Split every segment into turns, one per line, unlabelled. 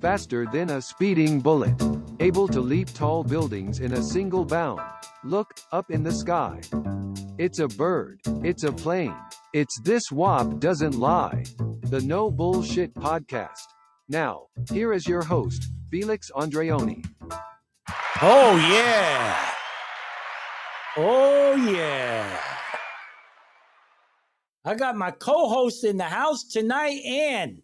faster than a speeding bullet, able to leap tall buildings in a single bound. Look, up in the sky. It's a bird. It's a plane. It's this WAP doesn't lie. The No Bullshit Podcast. Now, here is your host, Felix Andreoni.
Oh, yeah. Oh, yeah. I got my co host in the house tonight, Ann.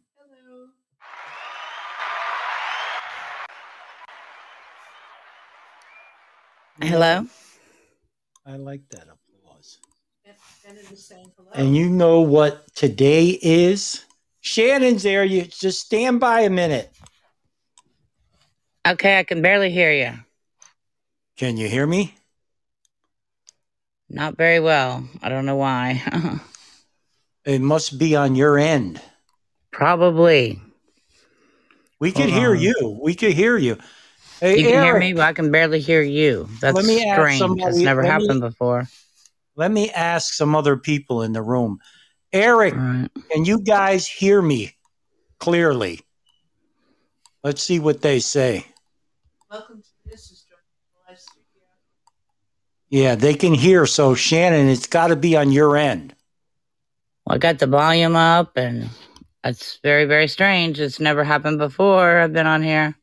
Hello.
I like that applause. And you know what today is? Shannon's there. You just stand by a minute.
Okay, I can barely hear you.
Can you hear me?
Not very well. I don't know why.
It must be on your end.
Probably.
We could
Hold
hear
on.
you. We could hear you. Hey,
You can hear
Eric,
me, but I can barely hear you. That's
Let me ask
strange. That's
somebody-
never
let me-
happened before.
let me ask some other people in the room. Eric,
All right.
can you guys hear me clearly? Let's see what they say.
Welcome to this is live studio.
Yeah, they can hear. So, Shannon, it's got to be on your end.
Well, I got the volume up, and it's very, very strange. It's never happened before. I've been on here.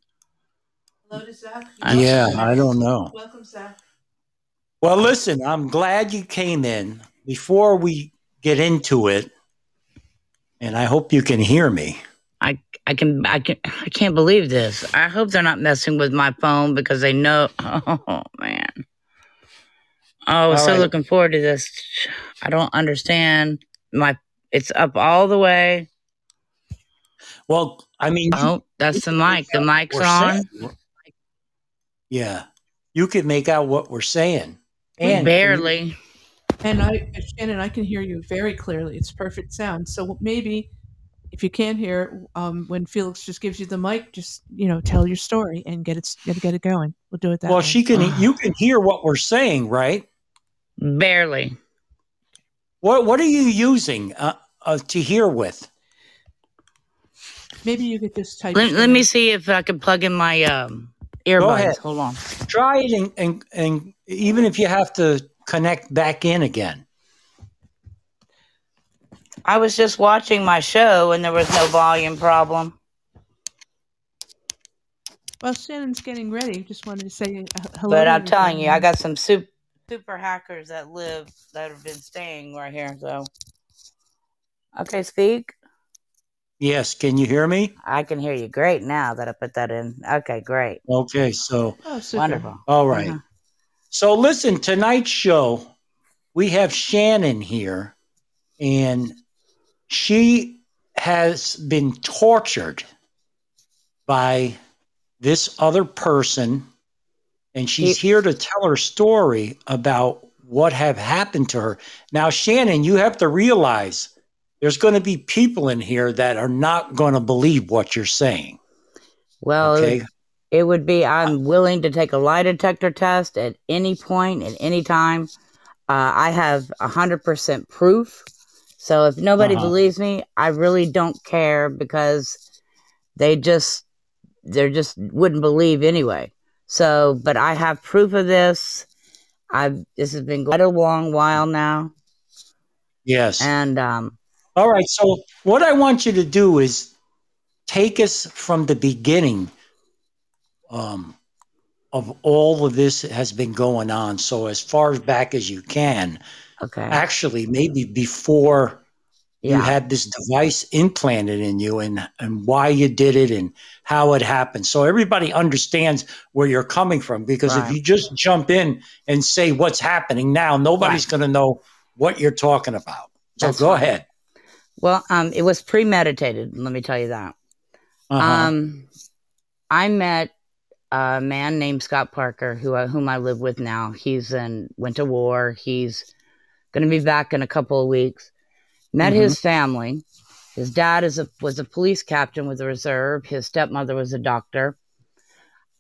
Hello to Zach.
I'm
Yeah, I don't know.
Welcome, Zach.
Well, listen, I'm glad you came in. Before we get into it, and I hope you can hear me.
I I can I can I can't believe this. I hope they're not messing with my phone because they know. Oh man. Oh, I was
All
so
right.
looking forward to this. I don't understand. My it's up all the way.
Well, I mean,
Oh, that's the mic. The mic's on.
saying- Yeah, you could make out what we're saying. And
Barely.
And I, Shannon, I can hear you very clearly. It's perfect sound. So maybe if you can't hear, um, when Felix just gives you the mic, just you know, tell your story and get it get, get it going. We'll do it that
Well,
way.
she can. You can hear what we're saying, right?
Barely.
What What are you using uh, uh, to hear with?
maybe you could just type.
Let, let me see if I can plug in my um
ahead.
earbuds. Hold on.
Try it, and, and and even if you have to connect back in again.
I was just watching my show and there was no volume problem.
Well, Shannon's getting ready. Just wanted to say uh, hello.
But I'm telling you, I got some super super hackers that live that have been staying right here. So, okay, speak.
Yes, can you hear me?
I can hear you great now that I put that in. Okay, great,
Okay, so
Oh,
wonderful.
all right.
Uh-huh.
So listen, tonight's show, we have Shannon here, and she has been tortured by this other person, and she's here to tell her story about what have happened to her. Now, Shannon, you have to realize there's going to be people in here that are not going to believe what you're saying.
Well,
Okay.
it would be. I'm willing to take a lie detector test at any point, at any time. Uh, I have a hundred percent proof. So if nobody
Uh-huh.
believes me, I really don't care because they just they just wouldn't believe anyway. So, but I have proof of this. I've this has been quite a long while now,
Yes.
and um,
All right. So, what I want you to do is take us from the beginning um, of all of this has been going on. So, as far back as you can,
okay,
actually, maybe before you had this device implanted in you and, and why you did it and how it happened. So, everybody understands where you're coming from. Because if you just jump in and say what's happening now, nobody's going to know what you're talking about. So,
That's
go
right.
ahead.
Well, um, it was premeditated. Let me tell you that.
Uh-huh.
Um, I met a man named Scott Parker, who I, whom I live with now. He's in went to war. He's going to be back in a couple of weeks. Met
Mhm.
his family. His dad is a was a police captain with the reserve. His stepmother was a doctor.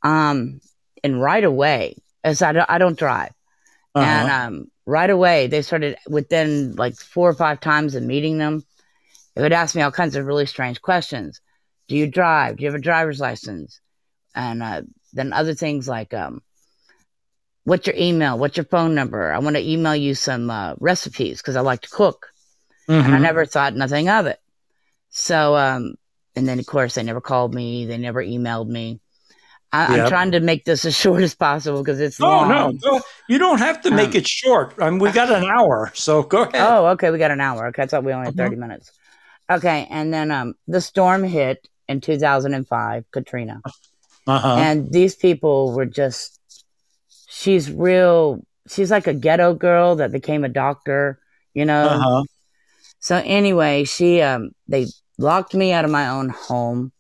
Um, and right away, as I don't, I don't drive,
Uh-huh.
and um, right away they started within like four or five times of meeting them. They would ask me all kinds of really strange questions. Do you drive? Do you have a driver's license? And uh, then other things like, um, what's your email? What's your phone number? I want to email you some uh, recipes because I like to cook. And I
Mhm.
never thought nothing of it. So, um, and then of course they never called me. They never emailed me. I,
Yep.
I'm trying to make this as short as possible because it's
Oh
long.
no, go, you don't have to make
Um,
it short. I mean, we got an hour, so go ahead.
Oh, okay. We got an hour. Okay. I thought we only had
Uh-huh.
30 minutes. Okay. And then um, the storm hit in 2005, Katrina.
Uh-huh.
And these people were just, she's real, she's like a ghetto girl that became a doctor, you know?
Uh-huh.
So anyway, she, um, they locked me out of my own home,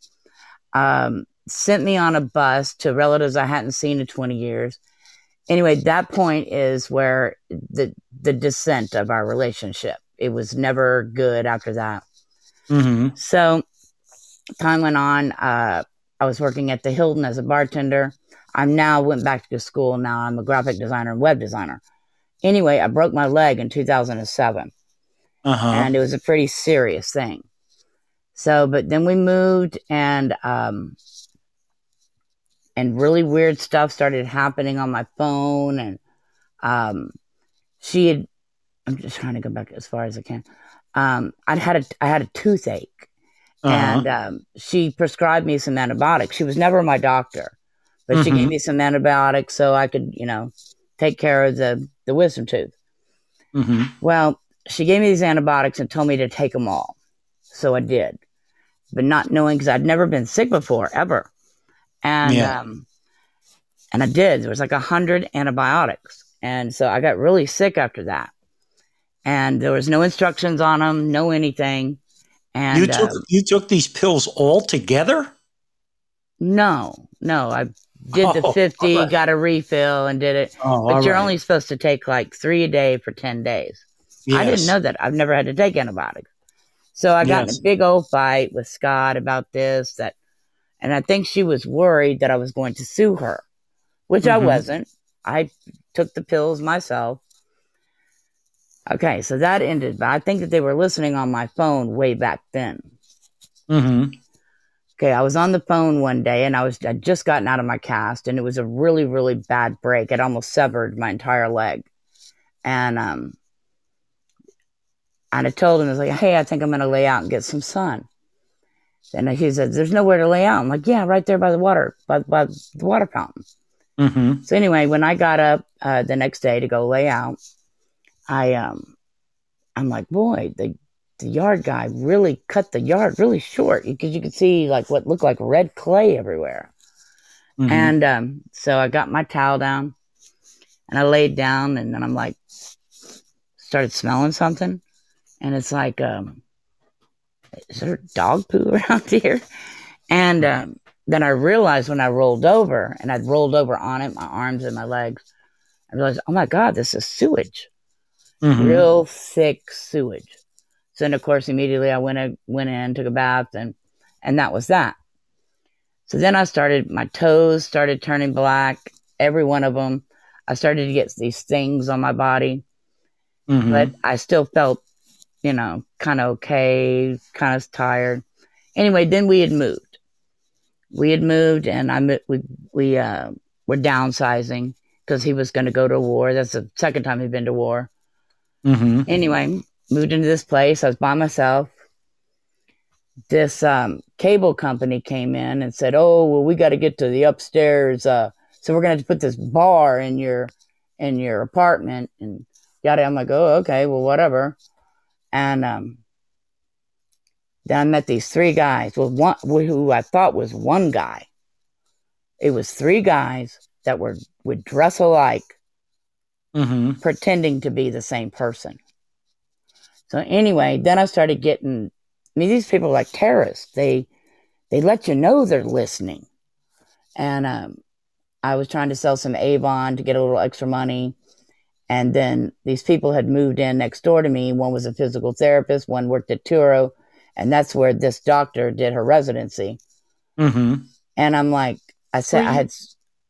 um, sent me on a bus to relatives I hadn't seen in 20 years. Anyway, that point is where the, the descent of our relationship, it was never good after that.
Hmm
So time went on. Uh, I was working at the Hilton as a bartender. I'm now went back to school. Now I'm a graphic designer and web designer. Anyway, I broke my leg in 2007
Uh-huh.
and it was a pretty serious thing. So, but then we moved and, um, and really weird stuff started happening on my phone. And, um, she had, I'm just trying to go back as far as I can. Um, I'd had a, I had a toothache
uh-huh.
and, um, she prescribed me some antibiotics. She was never my doctor, but she
Mhm.
gave me some antibiotics so I could, you know, take care of the, the wisdom tooth.
hmm
Well, she gave me these antibiotics and told me to take them all. So I did, but not knowing because I'd never been sick before ever. And,
Yeah.
um, and I did. There was like a hundred antibiotics. And so I got really sick after that. And there was no instructions on them, no anything. And
you took
um,
you took these pills all together?
no, no, I did the
Oh,
50,
all right.
got a refill and did it.
Oh,
But you're
right.
only supposed to take like three a day for 10 days. I didn't know that. I've never had to take antibiotics. So I got in a big old fight with Scott about this, that, and I think she was worried that I was going to sue her, which I
Mhm.
wasn't. I took the pills myself. Okay, so that ended, but I think that they were listening on my phone way back then.
Mhm.
Okay, I was on the phone one day and I was I'd just gotten out of my cast and it was a really, really bad break. It almost severed my entire leg. And um and I told him, I was like, hey, I think I'm gonna lay out and get some sun. And he said, There's nowhere to lay out. I'm like, Yeah, right there by the water, by, by the water fountain.
Mhm.
So anyway, when I got up uh, the next day to go lay out, I um I'm like, boy, the the yard guy really cut the yard really short because you could see like what looked like red clay everywhere.
Mhm.
And um, so I got my towel down and I laid down and then I'm like, started smelling something. And it's like, um, is there dog poo around here? And um, then I realized when I rolled over and I'd rolled over on it, my arms and my legs, I realized, oh my God, this is sewage
Mhm.
real thick sewage. So then, of course, immediately I went in, went in, took a bath, and and that was that. So then I started. My toes started turning black. Every one of them. I started to get these things on my body,
Mhm.
but I still felt, you know, kind of okay, kind of tired. Anyway, then we had moved. We had moved, and I mo- we we uh, were downsizing because he was going to go to war. That's the second time he'd been to war
Mhm.
anyway, moved into this place. I was by myself. This um, cable company came in and said, "Oh, well, we got to get to the upstairs, uh, so we're gonna to put this bar in your in your apartment." And yada. I'm like, "Oh, okay, well, whatever." And um, then I met these three guys. Well, one who I thought was one guy. It was three guys that were would dress alike
Mhm.
pretending to be the same person. So anyway, then I started getting I mean these people are like terrorists. They they let you know they're listening. And um I was trying to sell some Avon to get a little extra money. And then these people had moved in next door to me. One was a physical therapist, one worked at Touro, and that's where this doctor did her residency.
Mhm.
And I'm like, I said
Were
I had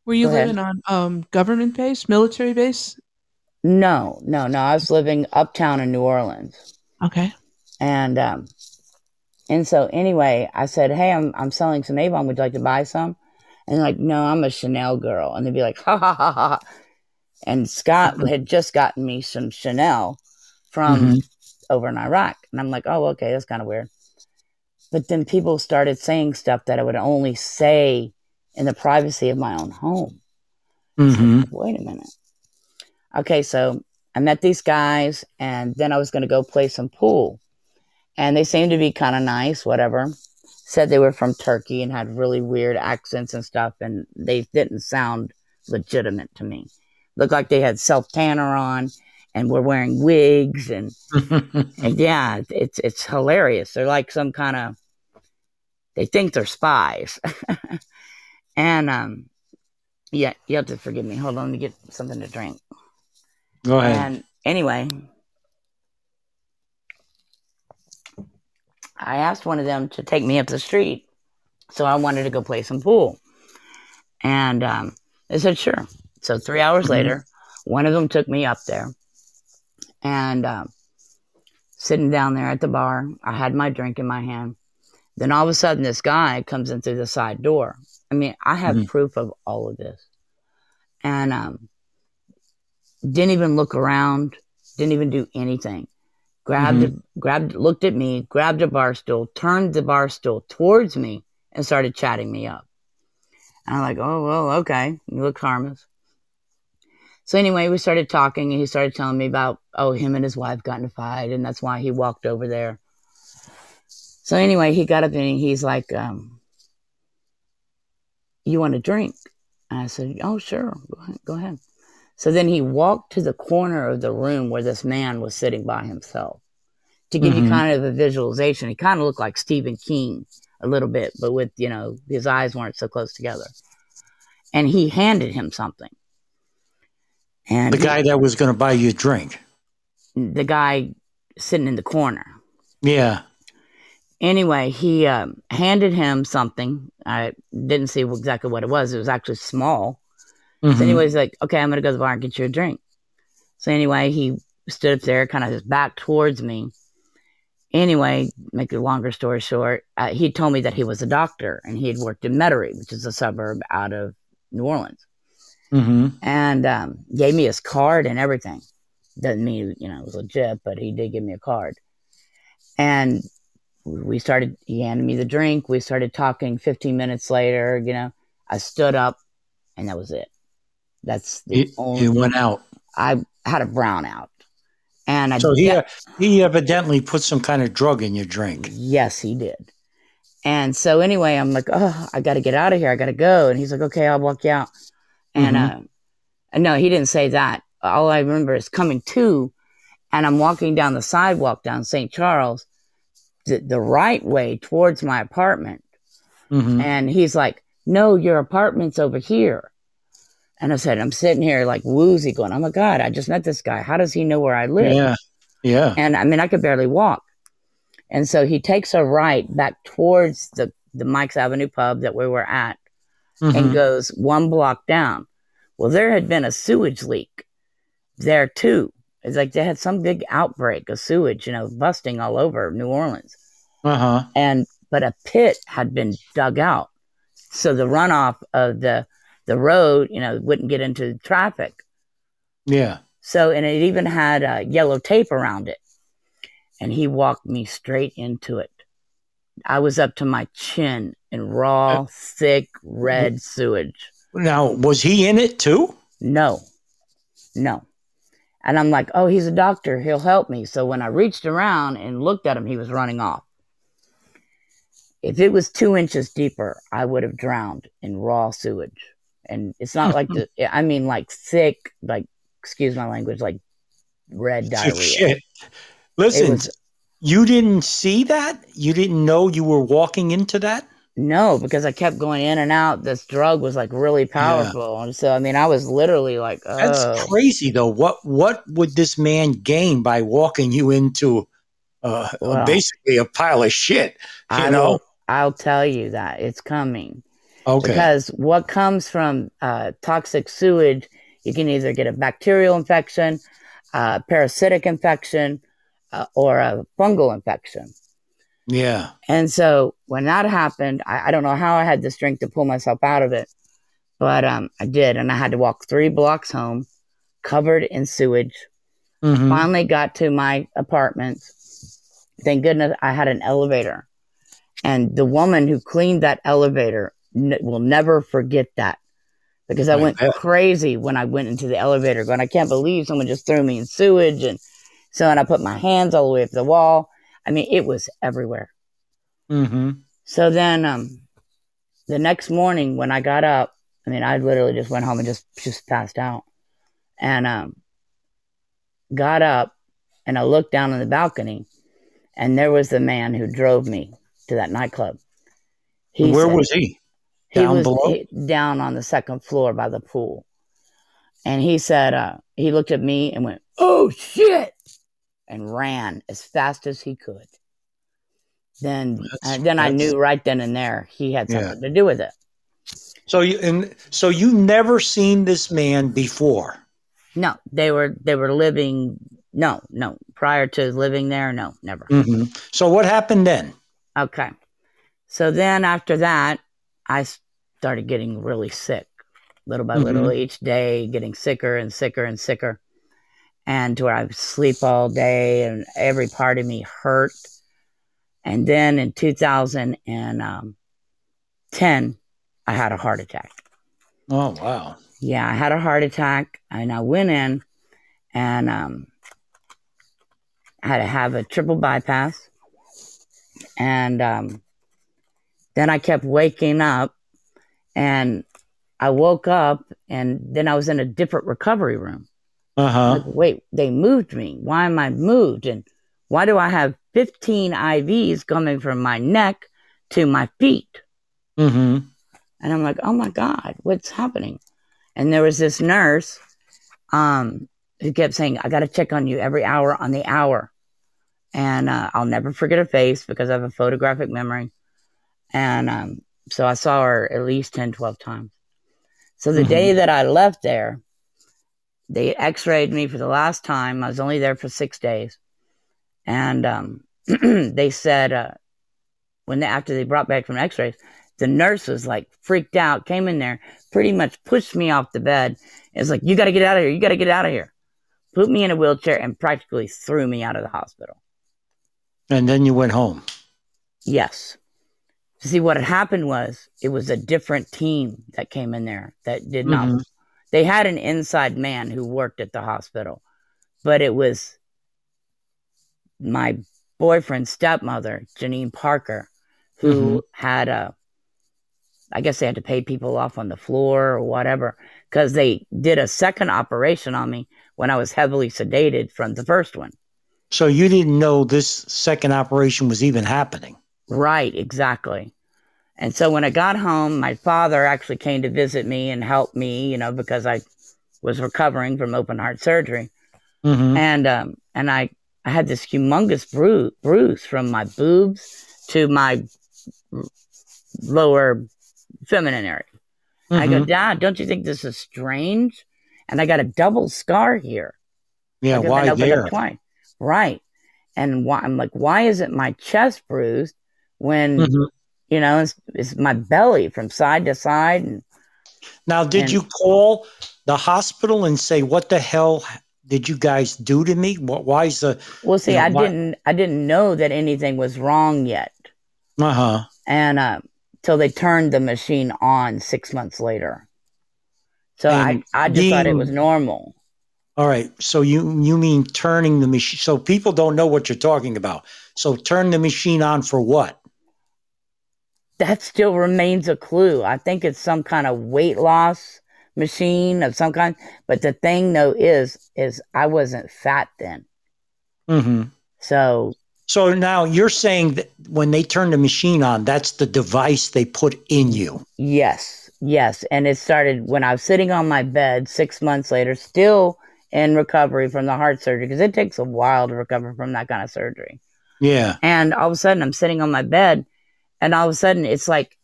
Were you
Go ahead.
living on um, government base, military base?
No, no, no. I was living uptown in New Orleans.
Okay.
And um, And so anyway, I said, Hey, I'm, I'm selling some Avon. Would you like to buy some? And like, no, I'm a Chanel girl. And they'd be like, ha ha ha ha. And Scott had just gotten me some Chanel from
Mhm.
over in Iraq. And I'm like, oh, okay, that's kind of weird. But then people started saying stuff that I would only say in the privacy of my own home.
hmm
Wait a minute. Okay, so I met these guys, and then I was going to go play some pool. And they seemed to be kind of nice, whatever. Said they were from Turkey and had really weird accents and stuff, and they didn't sound legitimate to me. Looked like they had self tanner on and were wearing wigs, and, and yeah, it's it's hilarious. They're like some kind of they think they're spies, and um, yeah, you have to forgive me. Hold on, let me get something to drink.
Go ahead.
And anyway, I asked one of them to take me up the street. So I wanted to go play some pool. And um, they said, sure. So three hours
Mhm.
later, one of them took me up there. And um, sitting down there at the bar, I had my drink in my hand. Then all of a sudden, this guy comes in through the side door. I mean, I have
Mhm.
proof of all of this. And um, didn't even look around, didn't even do anything. Grabbed, grabbed, looked at me, grabbed a bar stool, turned the bar stool towards me, and started chatting me up. And I'm like, oh well, okay, you look harmless. So anyway, we started talking, and he started telling me about oh, him and his wife got in a fight, and that's why he walked over there. So anyway, he got up and he's like, um, "You want a drink?" And I said, "Oh, sure, go ahead." Go ahead. So then he walked to the corner of the room where this man was sitting by himself. To give you
Mhm.
kind of a visualization, he kind of looked like Stephen King a little bit, but with, you know, his eyes weren't so close together. And he handed him something. And
the guy that was going to buy you a drink.
the guy sitting in the corner.
Yeah.
Anyway, he um, handed him something. I didn't see exactly what it was. It was actually small.
Mhm.
So anyway, he's like, okay, I'm gonna go to the bar and get you a drink. So anyway, he stood up there, kind of his back towards me. Anyway, make a longer story short, uh, he told me that he was a doctor and he had worked in Metairie, which is a suburb out of New Orleans,
Mhm.
and um, gave me his card and everything. Doesn't mean you know it was legit, but he did give me a card. And we started. He handed me the drink. We started talking. Fifteen minutes later, you know, I stood up, and that was it. That's the
He,
only.
he went out.
I had a brownout, and I
So he
de-
he evidently put some kind of drug in your drink.
yes, he did. And so anyway, I'm like, oh, I got to get out of here. I got to go. And he's like, okay, I'll walk you out. And
Mhm.
uh, and no, he didn't say that. All I remember is coming to, and I'm walking down the sidewalk down St. Charles, the, the right way towards my apartment.
Mhm.
And he's like, no, your apartment's over here. And I said, I'm sitting here like woozy going, oh my God, I just met this guy. How does he know where I live?
Yeah. Yeah.
And I mean, I could barely walk. And so he takes a right back towards the, the Mike's Avenue pub that we were at and
Mhm.
goes one block down. Well, there had been a sewage leak there too. It's like they had some big outbreak of sewage, you know, busting all over New Orleans.
Uh-huh.
And, but a pit had been dug out. So the runoff of the, the road, you know, wouldn't get into traffic.
Yeah.
So, and it even had uh, yellow tape around it. And he walked me straight into it. I was up to my chin in raw, thick, red sewage.
Now, was he in it too?
No, no. And I'm like, oh, he's a doctor. He'll help me. So when I reached around and looked at him, he was running off. If it was two inches deeper, I would have drowned in raw sewage. And it's not like the, I mean, like thick, like, excuse my language, like red diarrhea.
Shit. Listen,
was,
you didn't see that? You didn't know you were walking into that?
no, because I kept going in and out. This drug was like really powerful. And so, I mean, I was literally like,
That's
oh.
crazy though. What what would this man gain by walking you into uh,
Well,
basically a pile of shit? You
I
know?
I'll tell you that it's coming.
Okay.
because what comes from uh, toxic sewage, you can either get a bacterial infection, a parasitic infection, uh, or a fungal infection.
Yeah.
And so when that happened, I, I don't know how I had the strength to pull myself out of it, but um, I did. And I had to walk three blocks home, covered in sewage.
Mhm.
Finally got to my apartment. Thank goodness I had an elevator. And the woman who cleaned that elevator n- will never forget that because I went crazy when I went into the elevator going, I can't believe someone just threw me in sewage. And so, and I put my hands all the way up the wall. I mean, it was everywhere.
Mhm.
So then, um, the next morning when I got up, I mean, I literally just went home and just just passed out, and um, got up and I looked down on the balcony, and there was the man who drove me to that nightclub. He
Where
said-
was he?
He
Down
was
below?
down on the second floor by the pool, and he said, uh, he looked at me and went, "Oh shit," and ran as fast as he could. Then, uh, then I knew right then and there he had
Yeah.
something to do with it.
So you and so you never seen this man before.
No, they were they were living. No, no, prior to living there, no, never.
Mhm. So what happened then?
Okay, so then after that, I started getting really sick, little by little, each day, getting sicker and sicker and sicker, and to where I would sleep all day, and every part of me hurt. And then in 2010, I had a heart attack.
Oh wow.
yeah, I had a heart attack and I went in and um, I had to have a triple bypass. And um, then I kept waking up and I woke up and then I was in a different recovery room.
Uh huh.
Like, wait, they moved me. Why am I moved? And why do I have 15 IVs coming from my neck to my feet?
Mm-hmm.
And I'm like, oh my God, what's happening? And there was this nurse um, who kept saying, I got to check on you every hour on the hour. And uh, I'll never forget her face because I have a photographic memory. And um, so I saw her at least 10, 12 times. So the
Mhm.
day that I left there, they x rayed me for the last time. I was only there for six days. And um, they said, uh, when they, after they brought back from x rays, the nurse was like freaked out, came in there, pretty much pushed me off the bed. It's like, you got to get out of here. You got to get out of here. Put me in a wheelchair and practically threw me out of the hospital.
And then you went home.
Yes. See, what had happened was it was a different team that came in there that did not.
Mhm.
They had an inside man who worked at the hospital, but it was my boyfriend's stepmother, Janine Parker, who had a, I guess they had to pay people off on the floor or whatever, because they did a second operation on me when I was heavily sedated from the first one.
So you didn't know this second operation was even happening.
Right, exactly. And so when I got home, my father actually came to visit me and help me, you know, because I was recovering from open heart surgery.
Mm-hmm.
And um and I I had this humongous bruise bruise from my boobs to my lower feminine area. I
Mm-hmm.
go, Dad, don't you think this is strange? And I got a double scar here.
yeah, why there?
Right. And why I'm like, why isn't my chest bruised when
Mhm.
you know it's, it's my belly from side to side and
Now, did
And-
you call the hospital and say, "What the hell did you guys do to me? What? Why is the?"
well see
Yeah,
i
why-
didn't i didn't know that anything was wrong yet
Uh huh.
and uh till they turned the machine on six months later so i
And
i just thought it was normal
All right. So you you mean turning the machine? So people don't know what you're talking about. So turn the machine on for what?
That still remains a clue i think it's some kind of weight loss machine of some kind but the thing though is is i wasn't fat then
Mm-hmm.
so
So now you're saying that when they turn the machine on, that's the device they put in you.
Yes, yes. And it started when I was sitting on my bed six months later, still in recovery from the heart surgery, because it takes a while to recover from that kind of surgery.
Yeah.
And all of a sudden, I'm sitting on my bed, and all of a sudden, it's like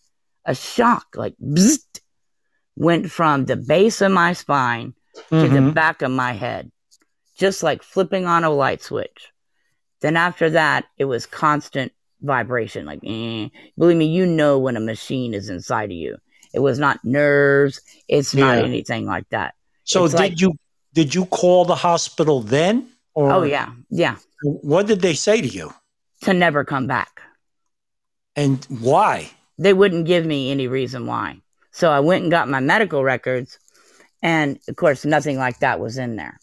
a shock, like bzzzt, went from the base of my spine to the
Mhm.
back of my head, just like flipping on a light switch. Then after that, it was constant vibration, like eh. believe me, you know when a machine is inside of you. It was not nerves. It's not anything like that.
So
It's
did
like-
you did you call the hospital then? Or
Oh yeah, yeah.
What did they say to you?
To never come back.
And why?
They wouldn't give me any reason why. So I went and got my medical records, and of course, nothing like that was in there.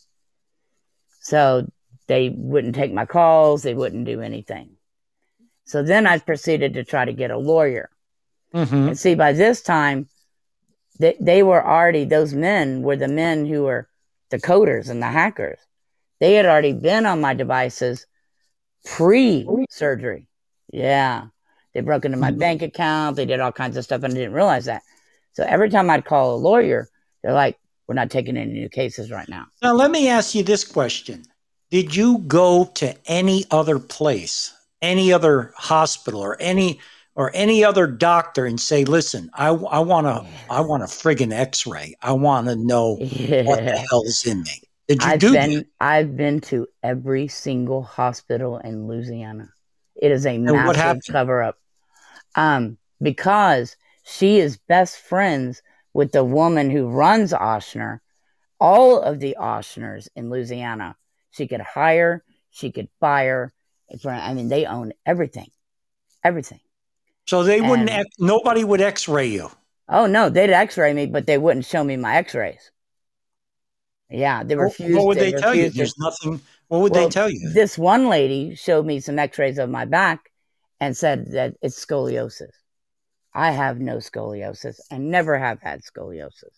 So they wouldn't take my calls. They wouldn't do anything. So then I proceeded to try to get a lawyer.
hmm
And see, by this time, they, they were already, those men were the men who were the coders and the hackers. They had already been on my devices pre surgery. Yeah. They broke into my
Mhm.
bank account. They did all kinds of stuff, and I didn't realize that. So every time I'd call a lawyer, they're like, we're not taking any new cases right now.
Now let me ask you this question: Did you go to any other place, any other hospital, or any or any other doctor and say, "Listen, I, I want to, I want a friggin' X-ray. I want to know what the
Yeah.
hell is in me." Did you
I've
do
been
that?
I've been to every single hospital in Louisiana. It is a
what
massive cover up. Um, because she is best friends with the woman who runs Ochsner, all of the Ochsners in Louisiana. She could hire, she could fire. I mean, they own everything, everything.
So they wouldn't.
And-
nobody would X-ray you.
Oh no, they'd X-ray me, but they wouldn't show me my X-rays. Yeah, they refused.
what would they, tell you? There's nothing. What would
Well,
they tell you?
This one lady showed me some x-rays of my back and said that it's scoliosis. I have no scoliosis and never have had scoliosis.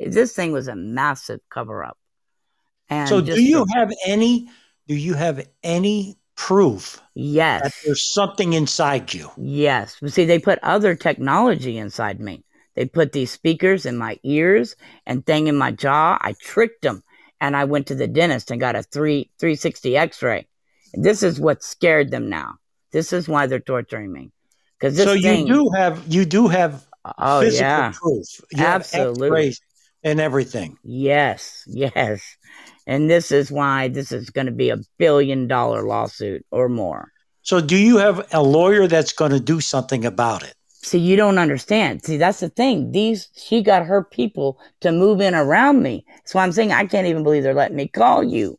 This thing was a massive cover up. And
so, do you
the-
have any? Do you have any proof that
yes.
there's something inside you?
Yes. See, they put other technology inside me. They put these speakers in my ears and thing in my jaw. I tricked them and I went to the dentist and got a three 360 x-ray. And this is what scared them now. This is why they're torturing me. Because this
so you
thing,
do have you do have
oh
physical
yeah,
proof. You
Absolutely.
And everything.
yes, yes. And this is why this is going to be a billion dollar lawsuit or more.
So do you have a lawyer that's going to do something about it?
See, you don't understand. See, that's the thing. These, she got her people to move in around me. That's why I'm saying I can't even believe they're letting me call you.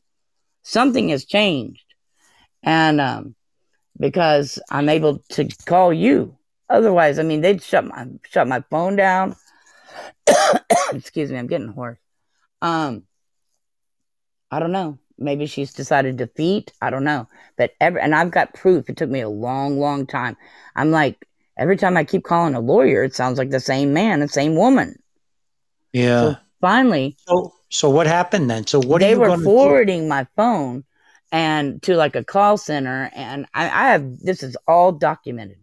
Something has changed. And, um, because I'm able to call you. Otherwise, I mean, they'd shut my, shut my phone down. Excuse me. I'm getting hoarse. Um, I don't know. Maybe she's decided to defeat. I don't know. But every, and I've got proof. It took me a long, long time. I'm like, every time I keep calling a lawyer, it sounds like the same man, the same woman.
Yeah.
So finally,
So so what happened then? So what are
they
you
were
to do?
forwarding my phone and to like a call center, and I, I have this is all documented.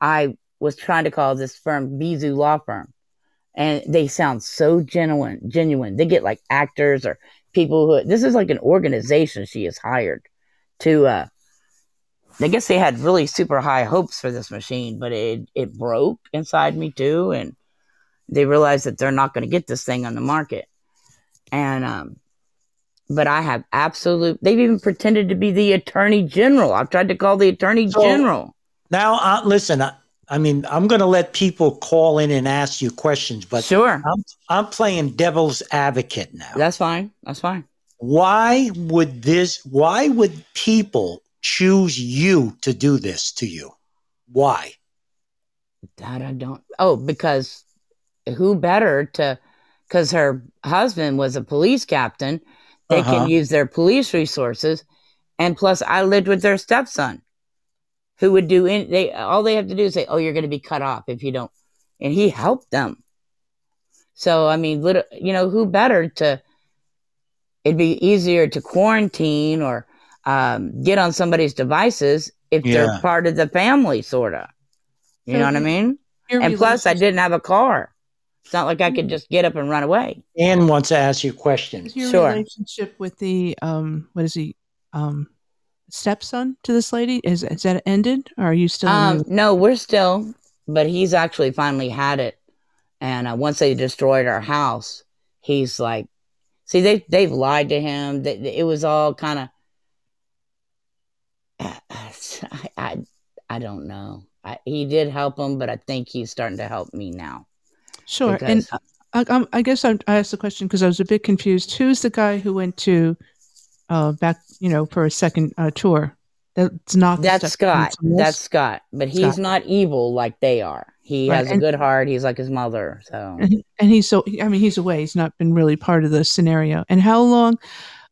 I was trying to call this firm Bizu Law Firm, and they sound so genuine. Genuine. They get like actors or people who. This is like an organization she has hired to. uh I guess they had really super high hopes for this machine, but it it broke inside me too, and they realized that they're not going to get this thing on the market. And um, but I have absolute. They've even pretended to be the attorney general. I've tried to call the attorney
So-
general.
Now, uh, listen. I, I mean, I'm going to let people call in and ask you questions, but
sure,
I'm I'm playing devil's advocate now.
that's fine. That's fine.
why would this? Why would people choose you to do this to you? Why?
That I don't. Oh, because who better to? Because her husband was a police captain. They
Uh-huh.
can use their police resources, and plus, I lived with their stepson, who would do. In, they all they have to do is say, "Oh, you're going to be cut off if you don't," and he helped them. So I mean, little, you know, who better to? It'd be easier to quarantine or um, get on somebody's devices if
Yeah.
they're part of the family, sorta. You
So
know what I mean? And plus, I didn't have a car. It's not like I could just get up and run away.
Ann wants to ask you questions.
Is your
Sure.
relationship with the um what is he um stepson to this lady is is that ended or are you still
Um,
the-
no, we're still, but he's actually finally had it. And uh, once they destroyed our house, he's like, see, they they've lied to him. They, it was all kind of. I, I I don't know. I, he did help him, but I think he's starting to help me now.
Sure. And I, I'm- guess I'm, I asked the question because I was a bit confused. Who's the guy who went to uh, back, you know, for a second uh, tour? That's not
That's Scott. That's? Scott. But he's
Scott.
not evil like they are. He
Right,
has a good heart. He's like his mother. So
and, and he's so I mean he's away. He's not been really part of the scenario. And how long?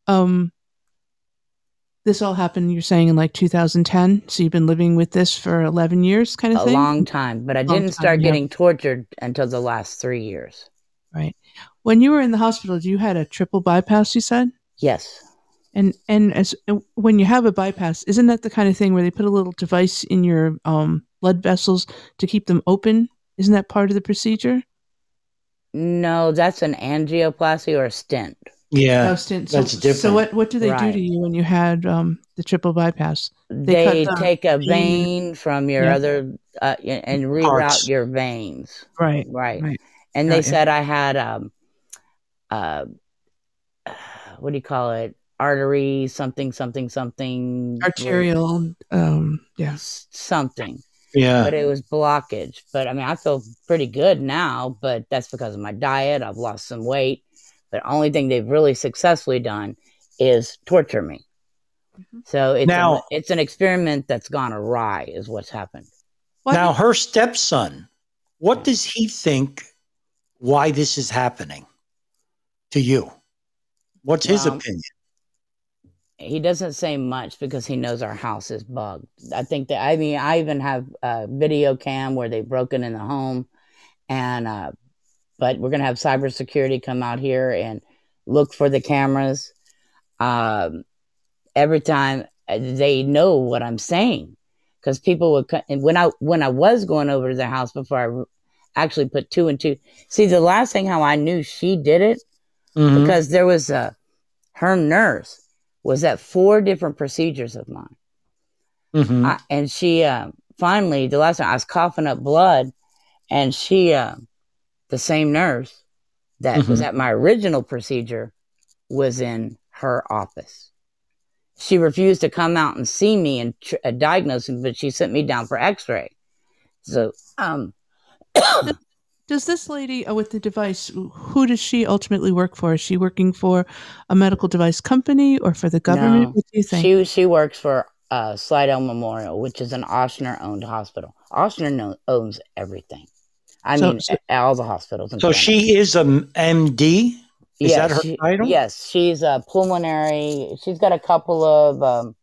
Um, this all happened. You're saying in like 2010. So you've been living with this for 11 years, kind of
a
thing.
long time. But I
Long
didn't
time,
start
yeah.
getting tortured until the last three years.
right. When you were in the hospital, you had a triple bypass. You said.
Yes.
And and as when you have a bypass, isn't that the kind of thing where they put a little device in your um, blood vessels to keep them open? Isn't that part of the procedure?
No, that's an angioplasty or a stent.
Yeah.
Stent. So,
that's
So what what do they do to you when you had um, the triple bypass?
They,
cut the
take a
vein-
vein from your
Yeah.
other uh, and reroute
Parts.
your veins.
Right.
Right.
Right.
And they
Got ya.
said I had um uh what do you call it? Artery something something something
Arterial. Um, yeah.
something.
Yeah.
But it was blockage. But I mean I feel pretty good now, but that's because of my diet. I've lost some weight. But only thing they've really successfully done is torture me.
Mhm.
So it's
Now-
a, it's an experiment that's gone awry, is what's happened.
Why
now, her stepson, what does he think why this is happening to you? What's his
Well,
opinion?
he doesn't say much because he knows our house is bugged. I think that I mean I even have a video cam where they've broken in the home, and uh, but we're gonna have cybersecurity come out here and look for the cameras. Um, every time uh, they know what I'm saying, because people would when I when I was going over to the house before I actually put two and two. See, the last thing how I knew she did it
Mhm.
because there was a her nurse was at four different procedures of mine
Mhm.
I, and she uh, finally the last time i was coughing up blood and she uh, the same nurse that was at my original procedure was in her office she refused to come out and see me and tr- uh, diagnose me but she sent me down for x-ray so um
Does this lady uh, with the device, who does she ultimately work for? Is she working for a medical device company or for the government?
No.
What do you think?
She she works for uh, Slidell Memorial, which is an Ochsner owned hospital. Ochsner no, owns everything. I
So-
mean,
so-
all the hospitals.
So
Canada.
she is a MD? Is that her
she-
title?
Yes, she's a pulmonary. She's got a couple of um,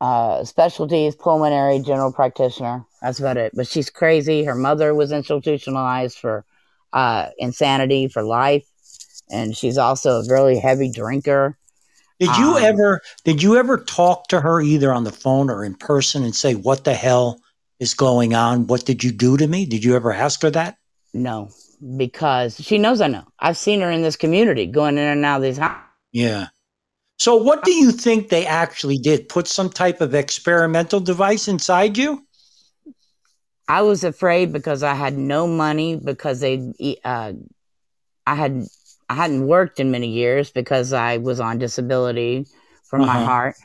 uh, specialties: pulmonary, general practitioner. That's about it. But she's crazy. Her mother was institutionalized for uh, insanity for life, and she's also a really heavy drinker.
Did you
Um,
ever did you ever talk to her either on the phone or in person and say what the hell is going on? What did you do to me? Did you ever ask her that?
No, because she knows I know. I've seen her in this community going in and out of these houses.
Yeah. So what do you think they actually did? Put some type of experimental device inside you?
I was afraid because I had no money because they, uh, I had, I hadn't worked in many years because I was on disability from my
Uh-huh.
heart,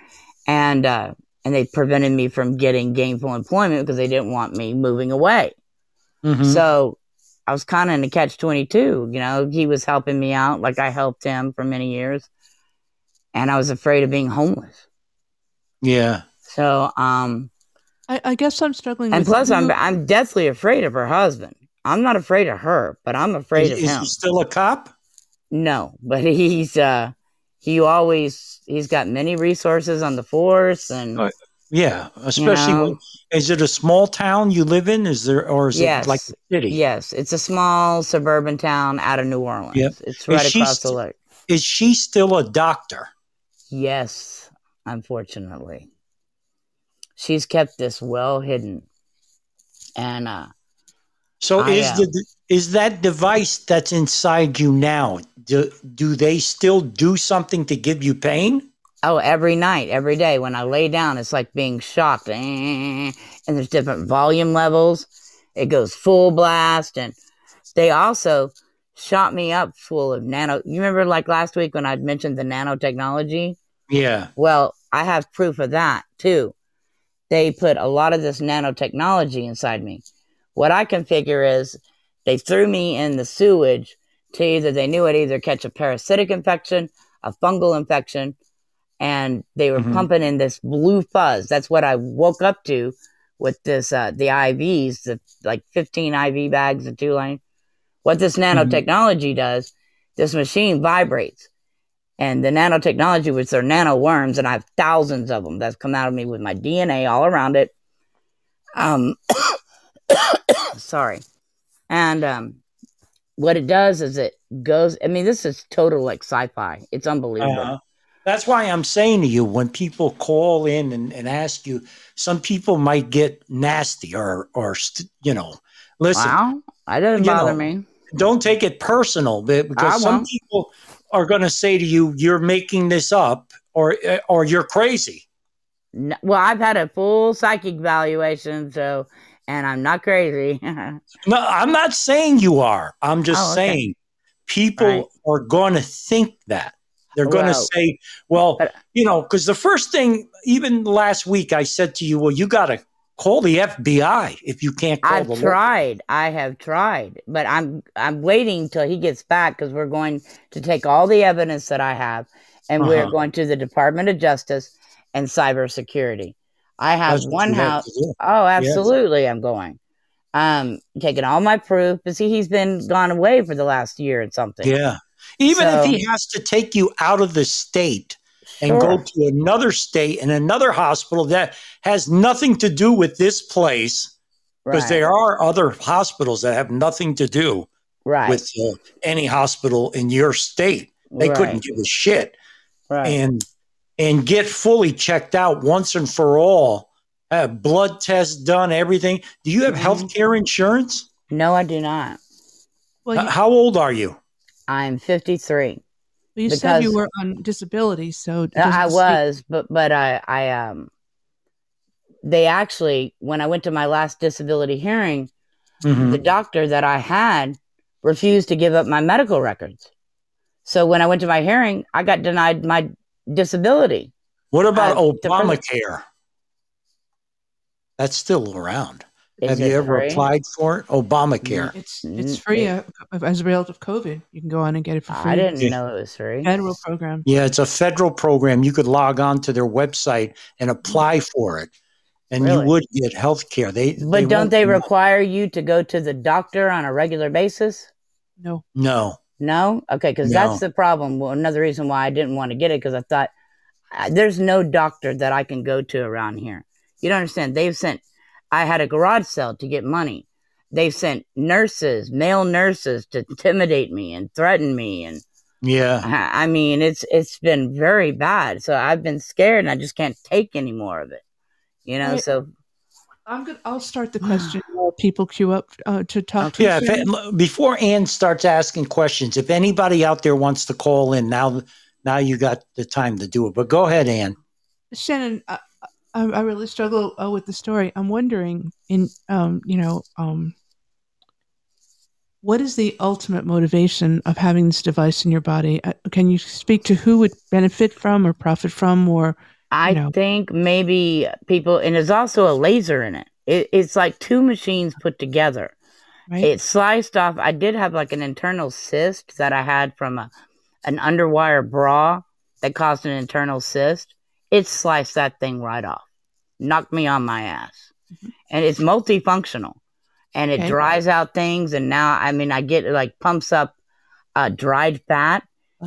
and uh, and they prevented me from getting gainful employment because they didn't want me moving away.
Mhm.
So I was kind of in a catch twenty two. You know, he was helping me out like I helped him for many years, and I was afraid of being homeless.
yeah.
So, um,
I, I guess I'm struggling
and
with
plus, I'm I'm deathly afraid of her husband. I'm not afraid of her, but I'm afraid
Is,
of
is
him.
he still a cop?
No, but he's uh he always he's got many resources on the force and
Oh, Yeah, especially
know.
when is it a small town you live in? Is there or is
Yes.
it like city?
yes, it's a small suburban town out of New Orleans.
Yep.
It's right
she
across the lake.
Is she still a doctor?
Yes, unfortunately. She's kept this well hidden. And uh
So
I
is
am.
the is that device that's inside you now? Do, do they still do something to give you pain?
oh, every night, every day when I lay down, it's like being shocked. And there's different volume levels. It goes full blast. And they also shot me up full of nano. You remember like last week when I'd mentioned the nanotechnology?
Yeah.
Well, I have proof of that too. they put a lot of this nanotechnology inside me. What I can figure is they threw me in the sewage to either they knew I'd either catch a parasitic infection, a fungal infection, and they were
Mhm.
pumping in this blue fuzz. That's what I woke up to with this uh, the IVs, the like 15 IV bags of two line. What this nanotechnology does, this machine vibrates. And the nanotechnology, which are nano worms, and I have thousands of them that's come out of me with my DNA all around it. Um, sorry. And um, what it does is it goes. I mean, this is total like sci-fi. It's unbelievable.
Uh, that's why I'm saying to you when people call in and, and ask you, some people might get nasty or or you know, listen,
wow, that doesn't bother
know,
me.
don't take it personal
I
because some
won't.
people are going to say to you, "You're making this up," or or you're crazy.
No, well, I've had a full psychic evaluation, so and I'm not crazy.
No, I'm not saying you are. I'm just
Oh, okay.
saying people
Right.
are going to think that. They're going to
Well,
say, well,
but-
you know, because the first thing, even last week, I said to you, well, you got to call the FBI if you can't call the
I've
law.
tried. I have tried, but I'm I'm waiting till he gets back because we're going to take all the evidence that I have, and we're
Uh-huh.
going to the Department of Justice and Cybersecurity. I have one house. Oh, absolutely, I'm going. Um, taking all my proof, but see, he's been gone away for the last year and something.
Yeah. Even if he has to take you out of the state and go to another state and another hospital that has nothing to do with this place, because
right,
there are other hospitals that have nothing to do
right,
with uh, any hospital in your state. They
right,
couldn't give a shit
right.
and and get fully checked out once and for all. Have blood tests done, everything. Do you have
Mhm.
health care insurance?
no, I do not.
Well,
H-
you,
How old are you?
I'm 53.
you said you were on disability, so
Uh, I
doesn't say-
was, but but I I um they actually when I went to my last disability hearing,
Mhm.
the doctor that I had refused to give up my medical records. So when I went to my hearing, I got denied my disability.
What about
Uh, the
Obamacare? That's still around.
Is
Have you ever
free?
applied for it? Obamacare.
It's it's
Mm,
free
it-
uh, as a result of COVID. You can go on and get it for free.
I didn't
Yeah.
know it was free.
Federal program.
Yeah, it's a federal program. You could log on to their website and apply for it, and
Really?
you would get health care. They,
But don't they require you to go to the doctor on a regular basis?
No.
No.
No? Okay, because
No.
that's the problem. Well, another reason why I didn't want to get it because I thought uh, there's no doctor that I can go to around here. You don't understand. They've sent, I had a garage sale to get money. They've sent nurses, male nurses, to intimidate me and threaten me, and
Yeah.
I I mean, it's it's been very bad. So I've been scared, and I just can't take any more of it. You know,
Right.
so
I'm good. I'll start the question while people queue up uh, to talk to.
Yeah. If, before Ann starts asking questions, if anybody out there wants to call in now, now you got the time to do it. But go ahead, Ann.
Shannon, I, I, I really struggle uh, with the story. I'm wondering, in um, you know, um, what is the ultimate motivation of having this device in your body? Uh, can you speak to who would benefit from or profit from, or
I
know.
think maybe people, and there's also a laser in it. it it's like two machines put together.
right?
It sliced off. I did have like an internal cyst that I had from a an underwire bra that caused an internal cyst. It sliced that thing right off, knocked me on my ass, and it's multifunctional, and it
Okay.
dries out things. And now, I mean, I get like pumps up uh, dried fat.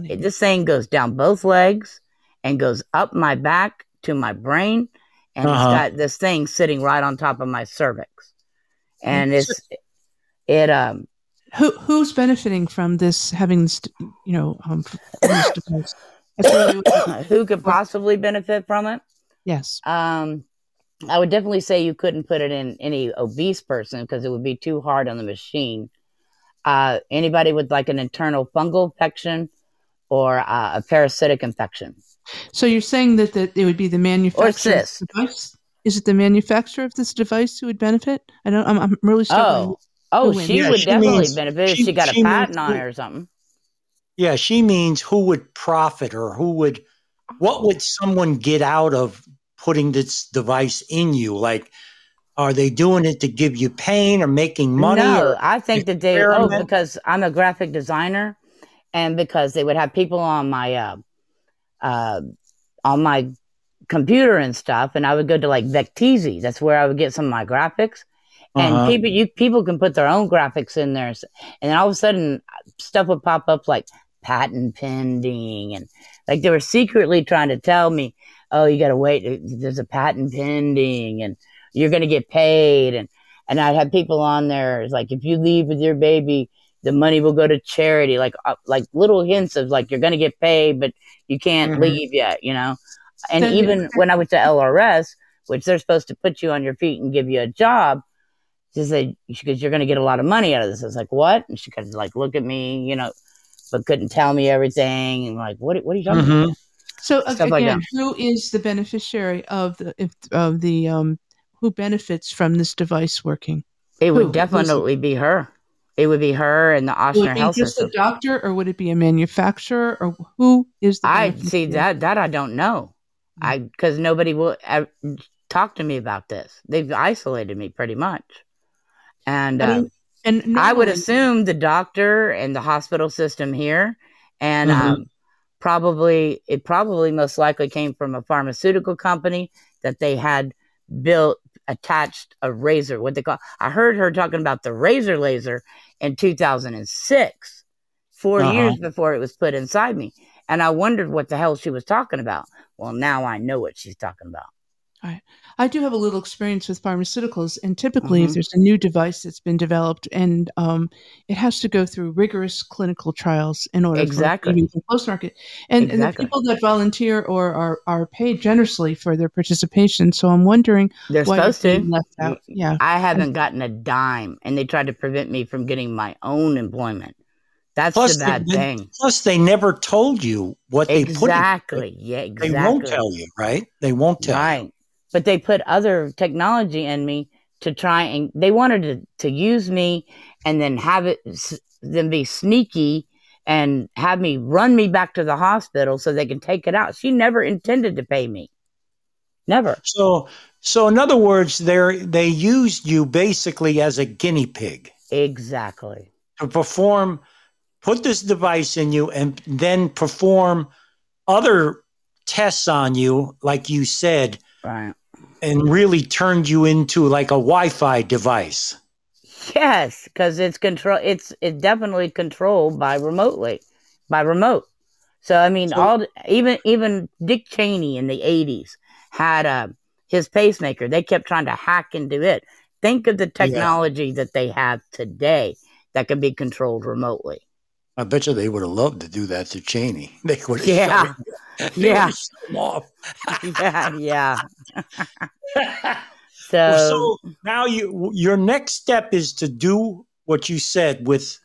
It, this thing goes down both legs and goes up my back to my brain, and
Uh-huh.
it's got this thing sitting right on top of my cervix, and
Okay.
it's it um
who who's benefiting from this having this, you know, um, this really
who could possibly benefit from it?
yes.
Um, I would definitely say you couldn't put it in any obese person because it would be too hard on the machine. Uh, anybody with like an internal fungal infection or uh, a parasitic infection.
So you're saying that, that it would be the manufacturer of
cyst.
this device? Is it the manufacturer of this device who would benefit? I don't. I'm, I'm really struggling.
Oh, oh, she
Yeah,
would
she
definitely
means-
benefit if
she-
she got a
she means
patent on
who-
it or something.
Yeah, she means who would profit or who would, what would someone get out of putting this device in you? Like, are they doing it to give you pain or making money?
No,
or
I think that they oh because I'm a graphic designer, and because they would have people on my uh, uh, on my computer and stuff, and I would go to like Vecteezy. That's where I would get some of my graphics. And
Uh-huh.
people, you people can put their own graphics in there, and then all of a sudden, stuff would pop up like patent pending, and like they were secretly trying to tell me, "Oh, you got to wait. There's a patent pending, and you're going to get paid." And and I'd have people on there it's like, "If you leave with your baby, the money will go to charity." Like uh, like little hints of like you're going to get paid, but you can't
Mhm.
leave yet, you know. And
Then-
even when I went to LRS, which they're supposed to put you on your feet and give you a job, she said, because you're going to get a lot of money out of this. I was like, what? And she could like look at me, you know, but couldn't tell me everything. And like, what, what are you talking
Mhm.
about?
So
Stuff like
again, who is the beneficiary of the if, of the um who benefits from this device working?
It
Who?
would
Who's
definitely be her. It would be her and the Ochsner Health
just
System.
the doctor, or would it be a manufacturer, or who is the?
I see that, that I don't know. I, cause nobody will uh, talk to me about this. They've isolated me pretty much. And,
I
uh,
mean, and
I would
normally-
assume the doctor and the hospital system here, and
Mhm.
um, probably it probably most likely came from a pharmaceutical company that they had built attached a razor. What they call? I heard her talking about the razor laser in 2006, 4
Uh-huh.
years before it was put inside me, and I wondered what the hell she was talking about. Well, now I know what she's talking about.
I do have a little experience with pharmaceuticals, and typically, if
Mhm.
there's a new device that's been developed, and um, it has to go through rigorous clinical trials in order
Exactly.
for it to be post market, and, and the people that volunteer or are, are paid generously for their participation. So I'm wondering
They're
why
supposed
they're
to.
left out. Yeah,
I haven't gotten a dime, and they tried to prevent me from getting my own employment. That's
Plus,
the bad
they-
thing.
Plus, they never told you what they put. in it.
Exactly. Yeah,
They won't tell you, right? They won't tell. you.
But they put other technology in me to try and they wanted to, to use me and then have it then be sneaky and have me run me back to the hospital so they can take it out. She never intended to pay me. Never.
So, so in other words, they they used you basically as a guinea pig
Exactly.
to perform, put this device in you, and then perform other tests on you, like you said,
Right.
And really turned you into like a Wi-Fi device.
Yes, because it's control. It's it's definitely controlled by remotely, by remote. So I mean,
So-
all even even Dick Cheney in the eighties had uh, his pacemaker. They kept trying to hack into it. Think of the technology that they have today that can be controlled remotely.
I bet you they would have loved to do that to Cheney. They would have
Yeah.
shut him,
Yeah.
have shut him off.
yeah, yeah.
Well,
So,
so now you your next step is to do what you said with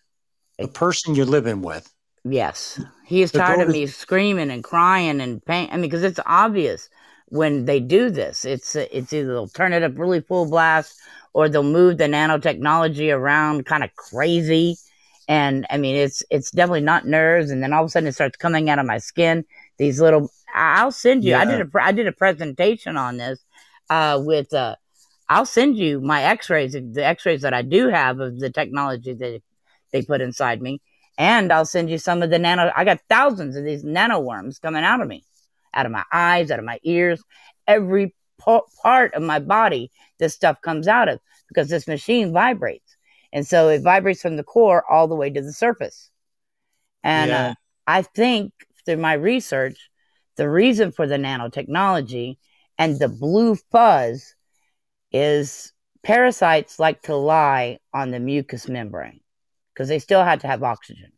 the person you're living with.
Yes, he is tired of me screaming and crying and pain. I mean, because it's obvious when they do this. It's it's either they'll turn it up really full blast or they'll move the nanotechnology around kind of crazy. And I mean, it's it's definitely not nerves. And then all of a sudden, it starts coming out of my skin. These little. I'll send you. I did a I did a presentation on this uh, with. Uh, I'll send you my X-rays, the X-rays that I do have of the technology that they put inside me and I'll send you some of the nano. I got thousands of these nano worms coming out of me, out of my eyes, out of my ears, every pa- part of my body. This stuff comes out of because this machine vibrates, and so it vibrates from the core all the way to the surface. And
Yeah.
uh, I think through my research, the reason for the nanotechnology and the blue fuzz is parasites like to lie on the mucous membrane because they still had to have oxygen.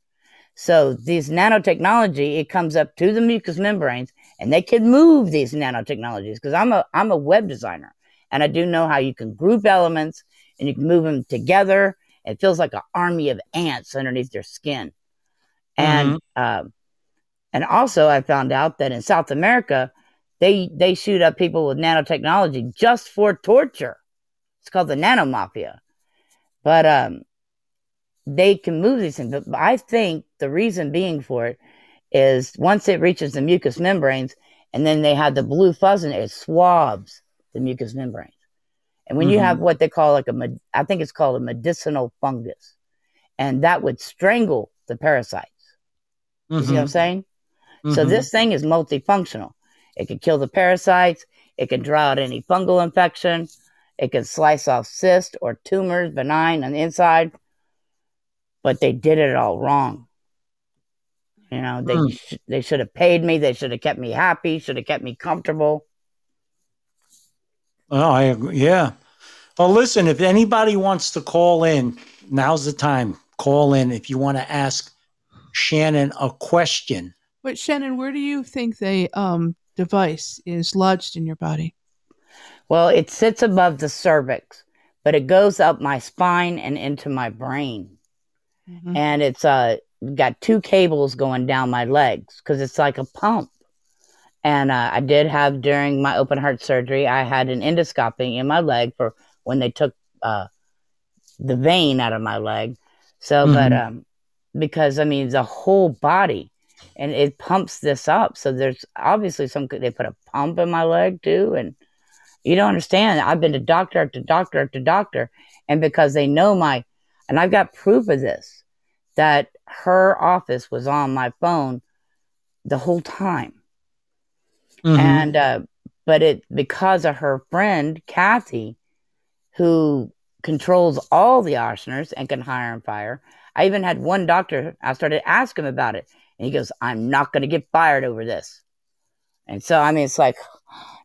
So these nanotechnology, it comes up to the mucous membranes, and they can move these nanotechnologies. Because I'm a I'm a web designer, and I do know how you can group elements and you can move them together. It feels like an army of ants underneath your skin, and um, and also I found out that in South America, they they shoot up people with nanotechnology just for torture. It's called the nano mafia, but um, they can move these things. But I think the reason being for it is once it reaches the mucous membranes, And then they have the blue fuzz in it. It swabs the mucous membranes. And when you
Mhm.
have what they call like a, I think it's called a medicinal fungus, and that would strangle the parasites. You see what I'm saying? So
Mhm.
this thing is multifunctional. It can kill the parasites. It can draw out any fungal infection. It can slice off cysts or tumors, benign on the inside. But they did it all wrong. You know, they
Hmm.
sh- they should have paid me. They should have kept me happy. Should have kept me comfortable.
Oh, I agree. Yeah. Well, listen, if anybody wants to call in, now's the time. Call in if you want to ask Shannon a question.
But Shannon, where do you think the um, device is lodged in your body?
Well, it sits above the cervix, but it goes up my spine and into my brain.
Mhm.
and it's uh got two cables going down my legs because it's like a pump. And uh, I did have during my open heart surgery, I had an endoscopy in my leg for when they took uh, the vein out of my leg. So, but
Mhm.
um, because I mean the whole body, and it pumps this up. So there's obviously some they put a pump in my leg too, and you don't understand. I've been to doctor after doctor after doctor, and because they know my, and I've got proof of this that her office was on my phone the whole time.
Mhm.
And uh, but it because of her friend Kathy, who controls all the Ochsners and can hire and fire. I even had one doctor. I started asking him about it, and he goes, "I'm not going to get fired over this." And so I mean, it's like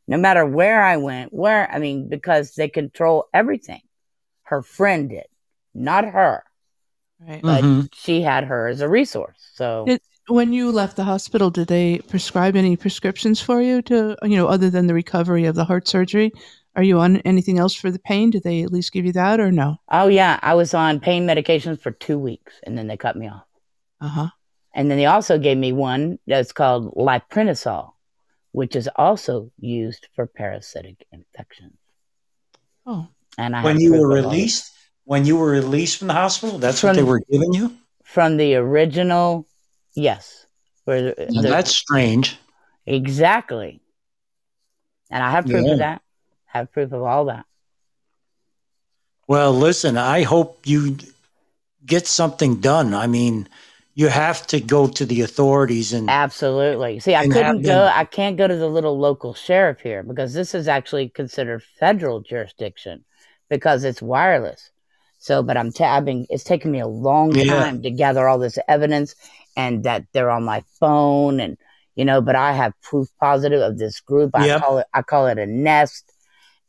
no matter where I went, where I mean, because they control everything. Her friend did, not her,
Right.
but
Mhm.
she had her as a resource. So
Did- When you left the hospital, did they prescribe any prescriptions for you to, you know, other than the recovery of the heart surgery? Are you on anything else for the pain? Did they at least give you that or no?
Oh yeah, I was on pain medications for two weeks, and then they cut me off.
Uh huh.
And then they also gave me one that's called liprinosol, which is also used for parasitic infections.
Oh,
And I
when you were
of all this.
released, when you were released from the hospital, that's what they were giving you.
from the original, yes, where
Now, that's strange.
exactly. And I have proof
Yeah.
of that. Have proof of all that.
Well, listen, I hope you get something done. I mean, you have to go to the authorities and
Absolutely. See, I couldn't go. I can't go to the little local sheriff here because this is actually considered federal jurisdiction because it's wireless. So, but I'm ta- I've been. It's taken me a long
Yeah.
time to gather all this evidence and that they're on my phone and you know. But I have proof positive of this group. I
Yep.
call it. I call it a nest,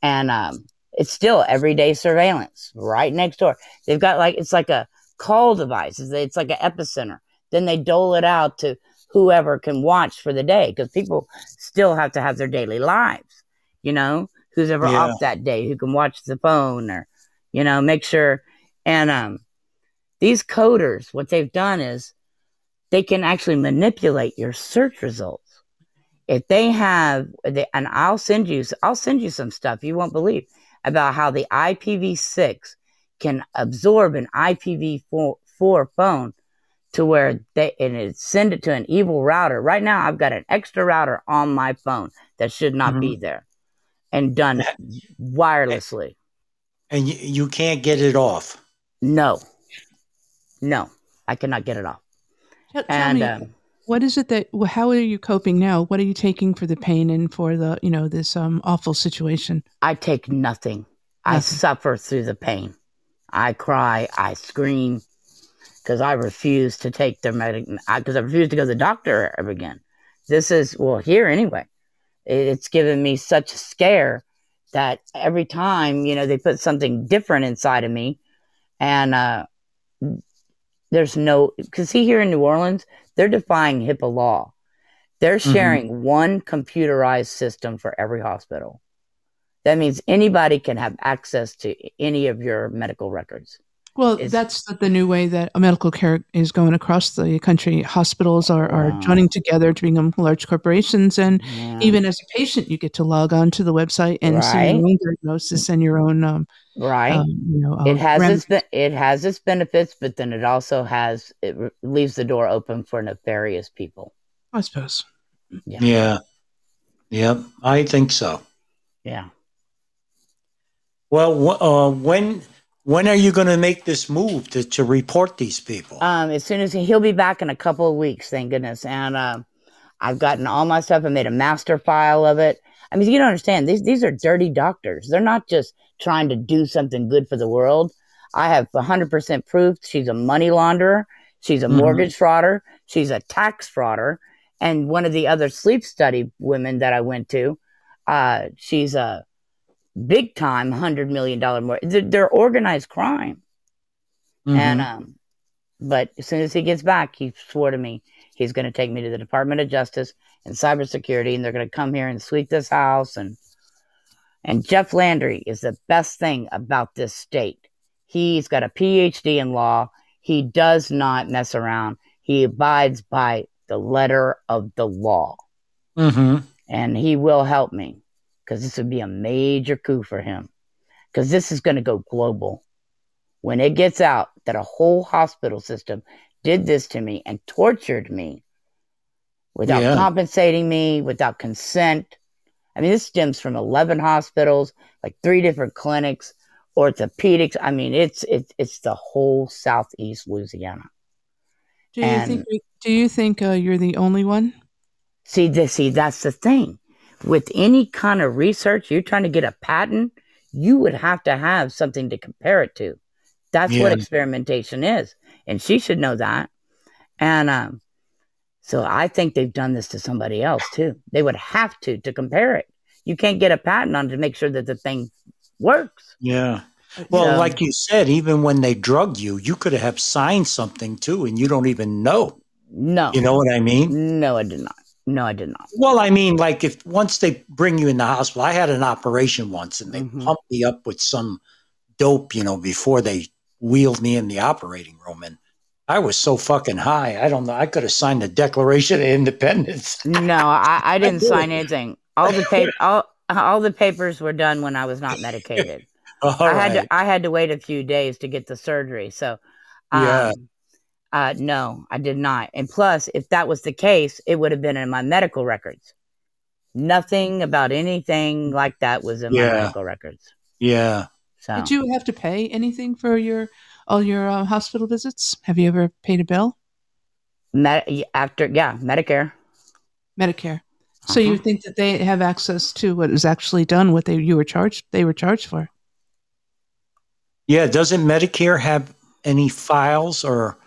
and um, it's still everyday surveillance right next door. They've got like it's like a call device. It's, it's like an epicenter. Then they dole it out to whoever can watch for the day because people still have to have their daily lives. You know, who's ever
Yeah.
off that day who can watch the phone or you know make sure. And um, these coders, what they've done is they can actually manipulate your search results. If they have, they, and I'll send you, I'll send you some stuff you won't believe about how the IPv6 can absorb an IPv4 phone to where they and it send it to an evil router. Right now, I've got an extra router on my phone that should not be mm-hmm. there, and done wirelessly.
and you, you can't get it off.
No, no, I cannot get it off.
Tell, tell
And
me,
um,
what is it that? How are you coping now? What are you taking for the pain and for the, you know, this um awful situation?
I take nothing. I suffer through the pain. I cry. I scream because I refuse to take their medic. Because I, refuse to go to the doctor ever again. This is well here anyway. It, it's given me such a scare that every time you know they put something different inside of me, and uh, there's no because see here in New Orleans they're defying HIPAA law. They're
Mhm.
sharing one computerized system for every hospital. That means anybody can have access to any of your medical records.
Well,
Is-
that's the, the new way that medical care is going across the country. Hospitals are, are
Wow.
joining together to become large corporations, and
Yeah.
even as a patient, you get to log on to the website and see your own diagnosis and your own, um,
right.
um, you know, uh,
it has
rem-
its be- it has its benefits, but then it also has it re- leaves the door open for nefarious people.
I suppose.
Yeah. Yep, I think so.
Yeah.
Well, wh- uh, when when are you going to make this move to, to report these people?
Um, as soon as he, he'll be back in a couple of weeks, thank goodness. And um, I've gotten all my stuff. I made a master file of it. I mean, you don't understand. These these are dirty doctors. They're not just trying to do something good for the world. I have 100% proof she's a money launderer. She's a
Mhm.
mortgage frauder. She's a tax frauder. And one of the other sleep study women that I went to, uh, she's a big time $100 million more. They're, they're organized crime.
Mhm.
And um, but as soon as he gets back, he swore to me he's going to take me to the Department of Justice and Cybersecurity, and they're going to come here and sweep this house. And and Jeff Landry is the best thing about this state. He's got a PhD in law. He does not mess around. He abides by the letter of the law,
Mhm.
and he will help me because this would be a major coup for him because this is going to go global when it gets out that a whole hospital system did this to me and tortured me without
Yeah.
compensating me, without consent. I mean, this stems from 11 hospitals, like three different clinics, orthopedics. I mean, it's it's it's the whole southeast Louisiana.
Do you
And-
think? Do you think uh, you're the only one?
See, this, see, that's the thing. With any kind of research, you're trying to get a patent, you would have to have something to compare it to. That's what experimentation is, and she should know that. And um, so I think they've done this to somebody else too. They would have to to compare it. You can't get a patent on to make sure that the thing works.
Yeah. Well,
So-
like you said, even when they drug you, you could have signed something too, and you don't even know.
No,
You know what I mean?
no, I did not. No, I did not.
Well, I mean, like if once they bring you in the hospital, I had an operation once, and they
Mhm.
pumped me up with some dope, you know, before they wheeled me in the operating room, and I was so fucking high. I don't know. I could have signed the Declaration of Independence.
No, I, I didn't
did.
sign anything. All the pa- all all the papers were done when I was not medicated. I had
right.
to I had to wait a few days to get the surgery. So, um,
Yeah.
Uh, no, I did not. And plus, if that was the case, it would have been in my medical records. Nothing about anything like that was in my medical records.
yeah.
So,
Did you have to pay anything for your all your uh, hospital visits? Have you ever paid a bill?
Med- after yeah, Medicare.
Medicare. So you
Uh-huh.
think that they have access to what was actually done, what they you were charged they were charged for?
Yeah. Doesn't Medicare have any files or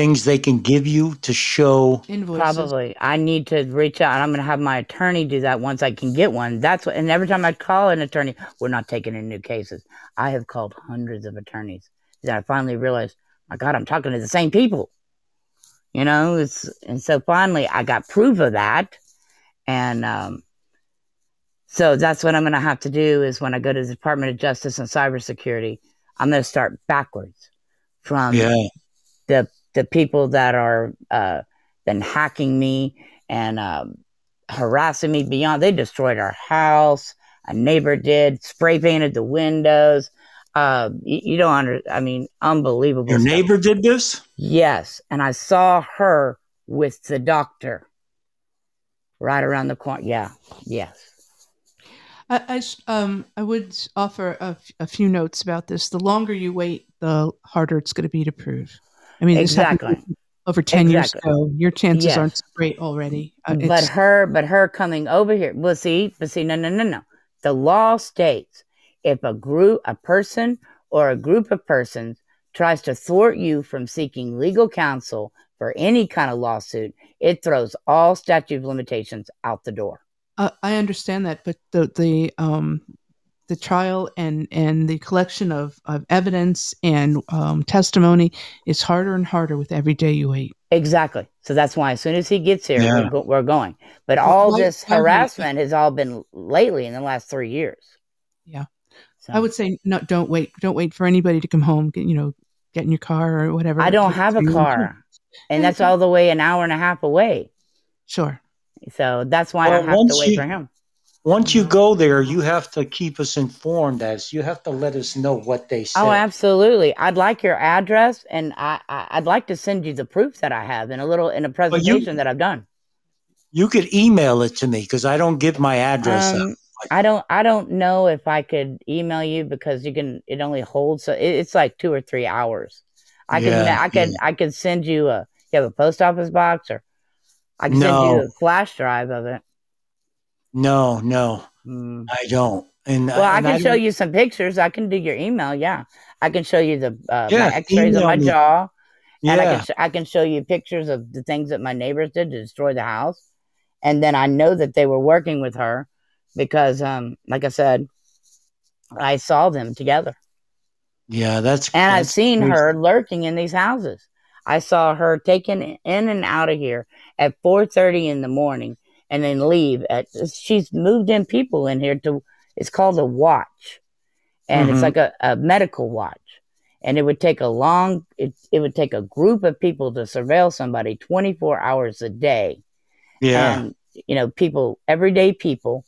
things they can give you to show?
Invoices.
Probably. I need to reach out. and I'm going to have my attorney do that once I can get one. That's what, and every time I call an attorney, we're not taking in new cases. I have called hundreds of attorneys. Then I finally realized, my God, I'm talking to the same people. You know, it's, and so finally I got proof of that. And, um, so that's what I'm going to have to do is when I go to the Department of Justice and Cybersecurity, I'm going to start backwards from
Yeah.
the the people that are uh, been hacking me and um, harassing me beyond. They destroyed our house. A neighbor did spray painted the windows. Uh, you, you don't under. I mean, unbelievable.
Your
stuff.
neighbor did this?
Yes, and I saw her with the doctor right around the corner. Yeah. Yes.
I um I would offer a, f- a few notes about this. The longer you wait, the harder it's going to be to prove. I mean,
Exactly.
over ten
Exactly.
years ago. Your chances
Yes.
aren't so great already. Uh,
but her but her coming over here well see but see no no no no the law states if a group a person or a group of persons tries to thwart you from seeking legal counsel for any kind of lawsuit it throws all statute of limitations out the door
Uh, I understand that, but the the um the trial and and the collection of, of evidence and um, testimony is harder and harder with every day you wait.
exactly so that's why as soon as he gets here
Yeah.
we're, go- we're going but all
why-
this
why would-
harassment has all been lately in the last three years
Yeah.
so.
I would say no, don't wait. Don't wait for anybody to come home. Get, you know, get in your car or whatever.
i don't have a
to-
car and that's all the way an hour and a half away
Sure.
So that's why
Well,
I have to wait
you-
for him.
Once you
Mhm.
go there, you have to keep us informed as you have to let us know what they say.
Oh, absolutely. I'd like your address, and I, I I'd like to send you the proof that I have in a little in a presentation that I've done.
You could email it to me because I don't give my address.
Um, I don't. I don't know if I could email you because you can. It only holds. So it, it's like two or three hours. I can. I can.
yeah.
I could send you a. You have a post office box, or I can send you a flash drive of it.
No, no,
Mm.
I don't. And
Well, I
and
can show you some pictures. I can do your email. Yeah, I can show you the uh,
Yeah,
my X-rays of my
me.
jaw, and I can sh- I can show you pictures of the things that my neighbors did to destroy the house. And then I know that they were working with her because, um, like I said, I saw them together,
yeah, that's
and I've seen
crazy.
her lurking in these houses. I saw her taken in and out of here at four thirty in the morning, and then leave at. She's moved in people in here to. It's called a watch, and
Mhm.
it's like a, a medical watch. And it would take a long. It it would take a group of people to surveil somebody twenty four hours a day
Yeah,
and you know people everyday people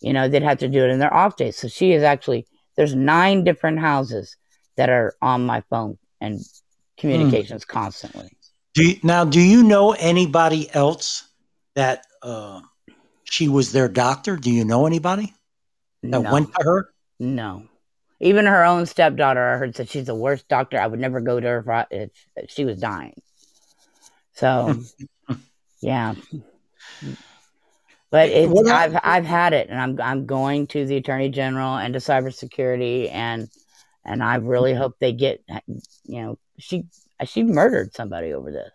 you know they'd have to do it in their off days so she is actually there's nine different houses that are on my phone and communications constantly
Do you, now, do you know anybody else that uh, she was their doctor? Do you know anybody that
no.
went to her?
no. Even her own stepdaughter i heard said she's the worst doctor. I would never go to her if, I, if she was dying. So yeah. But it's,
What I-
I've I've had it, and I'm I'm going to the attorney general and to cybersecurity, and and I really hope they get, you know, she she murdered somebody over this.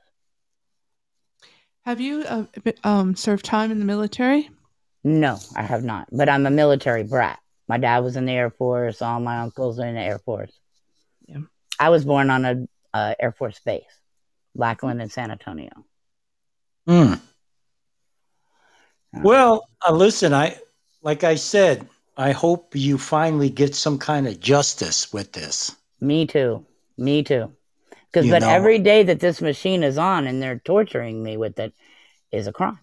Have you uh, um, served time in the military?
No, I have not, but I'm a military brat. My dad was in the Air Force. All my uncles are in the Air Force.
Yeah.
I was born on a uh, Air Force base, Lackland and San Antonio.
Hmm.
Uh,
Well, uh, listen, I like I said, I hope you finally get some kind of justice with this.
Me too. Me too. Because but
know-
every day that this machine is on and they're torturing me with it is a crime.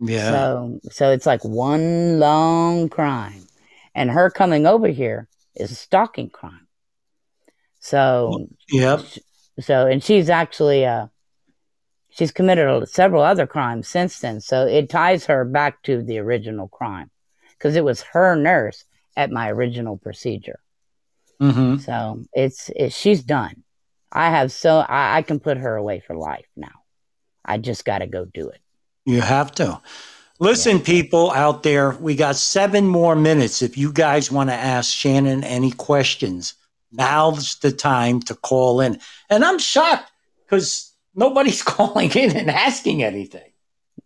Yeah.
So so it's like one long crime. And her coming over here is a stalking crime. So
yep.
so and she's actually uh she's committed several other crimes since then. So it ties her back to the original crime because it was her nurse at my original procedure.
hmm
So it's, it, she's done. I have so I, I can put her away for life now. I just got to go do it.
You have to. Listen, people out there, we got seven more minutes. If you guys want to ask Shannon any questions, now's the time to call in. And I'm shocked because nobody's calling in and asking anything.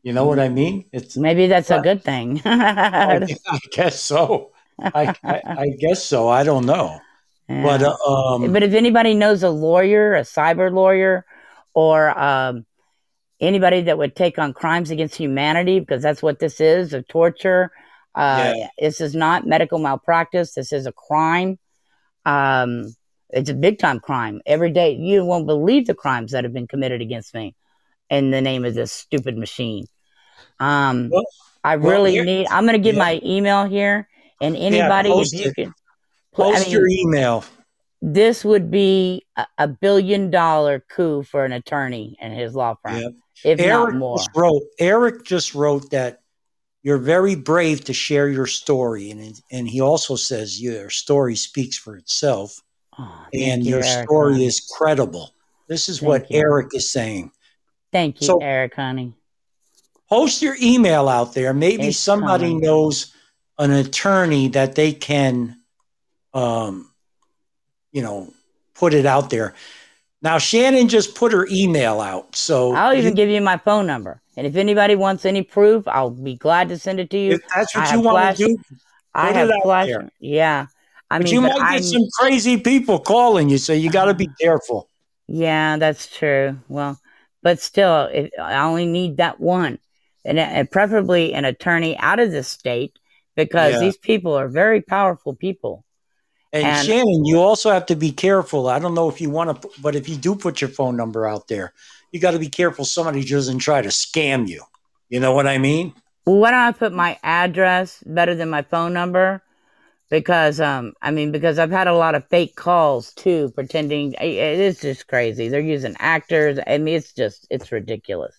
You know what I mean? It's
Maybe that's a good thing.
I, I guess so. I, I, I guess so. I don't know. But uh, um,
but if anybody knows a lawyer, a cyber lawyer, or um, anybody that would take on crimes against humanity, because that's what this is a torture. Uh, This is not medical malpractice. This is a crime. Um, it's a big time crime. Every day, you won't believe the crimes that have been committed against me in the name of this stupid machine. Um,
Well-
I really
here-
need. I'm going to give
yeah.
my email here, and anybody,
post
if you can, put- I
post
mean,
your email.
this would be a, a billion dollar coup for an attorney and his law firm,
Yeah.
if not more.
just wrote. Eric just wrote that you're very brave to share your story, and and he also says your story speaks for itself,
Oh,
and
you,
your
Eric,
story
honey.
is credible. This is
Thank
what
you.
Eric is saying.
Thank you,
so-
Eric, honey.
Post your email out there. Maybe
It's
somebody
coming.
knows an attorney that they can, um, you know, put it out there. Now Shannon just put her email out, so
I'll even
you-
give you my phone number, and if anybody wants any proof, I'll be glad to send it to you.
if that's what
have
you want
flash-
to do.
I have flash.
there.
Yeah, I
But
mean,
you might
I,
get some crazy people calling you, so you got to be careful.
yeah, that's true. Well, but still, if, I only need that one, and, and preferably an attorney out of the state because
Yeah.
these people are very powerful people.
And,
And-
Shannon, you also have to be careful. I don't know if you want to, but if you do put your phone number out there, you got to be careful somebody doesn't try to scam you. You know what I mean?
Well, why don't I put my address better than my phone number? Because um, I mean, because I've had a lot of fake calls too, pretending it is just crazy. They're using actors. I mean, it's just it's ridiculous.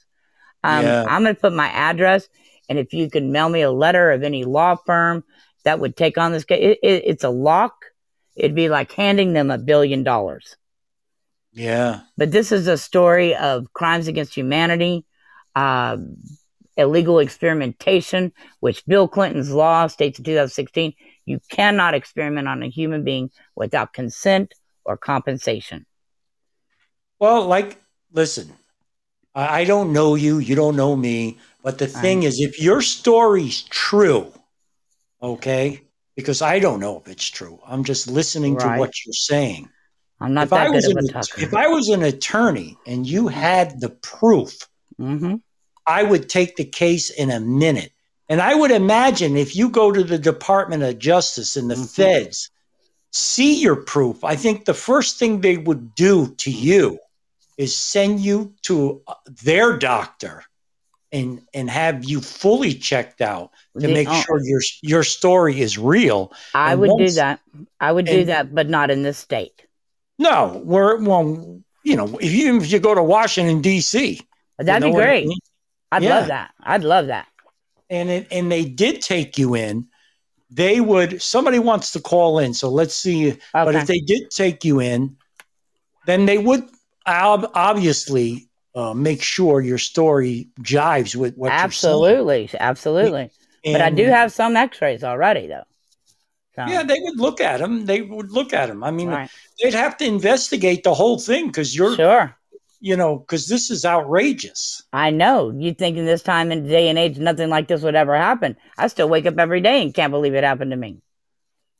Um,
Yeah.
I'm going to put my address, and if you can mail me a letter of any law firm that would take on this case, it, it, it's a lock. It'd be like handing them a billion dollars.
Yeah.
But this is a story of crimes against humanity, uh, illegal experimentation, which Bill Clinton's law states in 2016 you cannot experiment on a human being without consent or compensation.
Well, like, listen, I, I don't know you, you don't know me, but the thing is, if your story's true, okay, because I don't know if it's true, I'm just listening
Right.
to what you're saying.
I'm not
if I
that
was
good of
an,
a talker.
if I was an attorney and you had the proof,
hmm
I would take the case in a minute. And I would imagine if you go to the Department of Justice and the
Mhm.
feds see your proof, I think the first thing they would do to you is send you to uh, their doctor and and have you fully checked out to
The-
make sure your your story is real.
I
and
would do that. I would do that, but not in this state.
No, we're well, you know, if you if you go to Washington D.C.,
That'd
you
be
know I
great.
mean?
I'd
Yeah.
love that. I'd love that.
and it, and they did take you in, they would somebody wants to call in, so let's see. But if they did take you in, then they would ob- obviously uh, make sure your story jives with what
absolutely, absolutely. But I do have some X-rays already, though. So,
Yeah, they would look at them. They would look at them. I mean,
right.
they'd have to investigate the whole thing because you're,
sure.
you know, because this is outrageous.
I know. You think in this time and day and age, nothing like this would ever happen. I still wake up every day and can't believe it happened to me.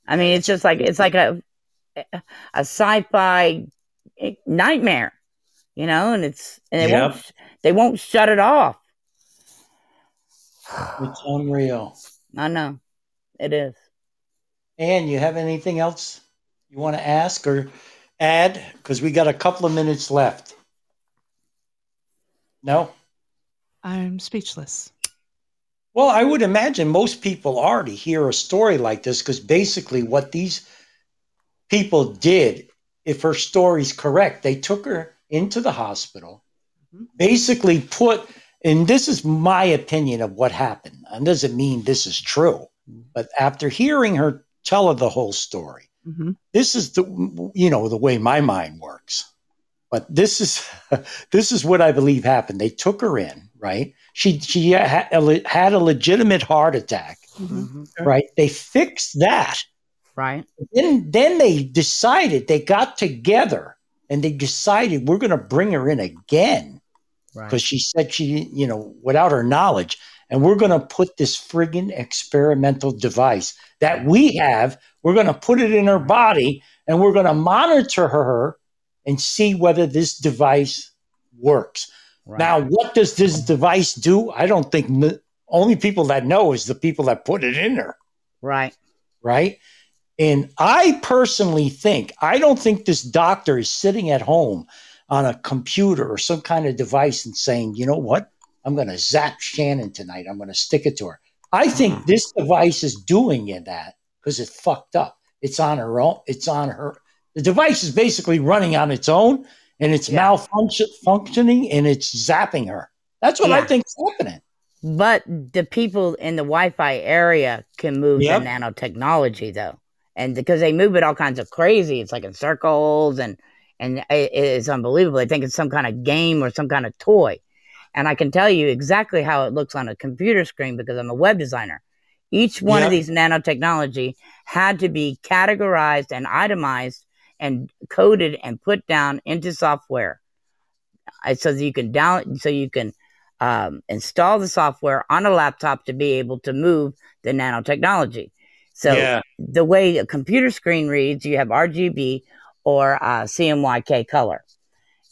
I mean, it's just like it's like a a sci-fi nightmare, you know. And it's and they
Yep.
won't they won't shut it off.
It's unreal.
I know, it is.
And you have anything else you want to ask or add? Because we got a couple of minutes left. No?
I'm speechless.
Well, I would imagine most people already hear a story like this because basically what these people did, if her story's correct, they took her into the hospital,
Mhm.
basically put, and this is my opinion of what happened. And doesn't mean this is true, but after hearing her tell her the whole story,
hmm
this is the you know the way my mind works. But this is this is what i believe happened. They took her in right? She she had a, le- had a legitimate heart attack
hmm
right? They fixed that.
Right.
then then they decided they got together and they decided we're going to bring her in again
Right.
because she said she you know without her knowledge and we're going to put this friggin' experimental device that we have we're going to put it in her body and we're going to monitor her and see whether this device works
Right.
now what does this device do i don't think only people that know is the people that put it in her
Right.
right? And I personally think, I don't think this doctor is sitting at home on a computer or some kind of device and saying, you know what? I'm going to zap Shannon tonight. I'm going to stick it to her. I think mm-hmm. this device is doing it that because it's fucked up. It's on her own. It's on her. The device is basically running on its own and it's
Yeah.
malfunction functioning and it's zapping her. That's what I
Yeah.
think is happening.
But the people in the Wi-Fi area can move
Yep.
the nanotechnology though, and because they move it all kinds of crazy, it's like in circles and and it, it's unbelievable. I think it's some kind of game or some kind of toy, and I can tell you exactly how it looks on a computer screen because I'm a web designer. Each one
Yep.
of these nanotechnology had to be categorized and itemized and coded and put down into software, so that you can down so you can um, install the software on a laptop to be able to move the nanotechnology. So
yeah.
the way a computer screen reads, you have RGB or uh, CMYK color.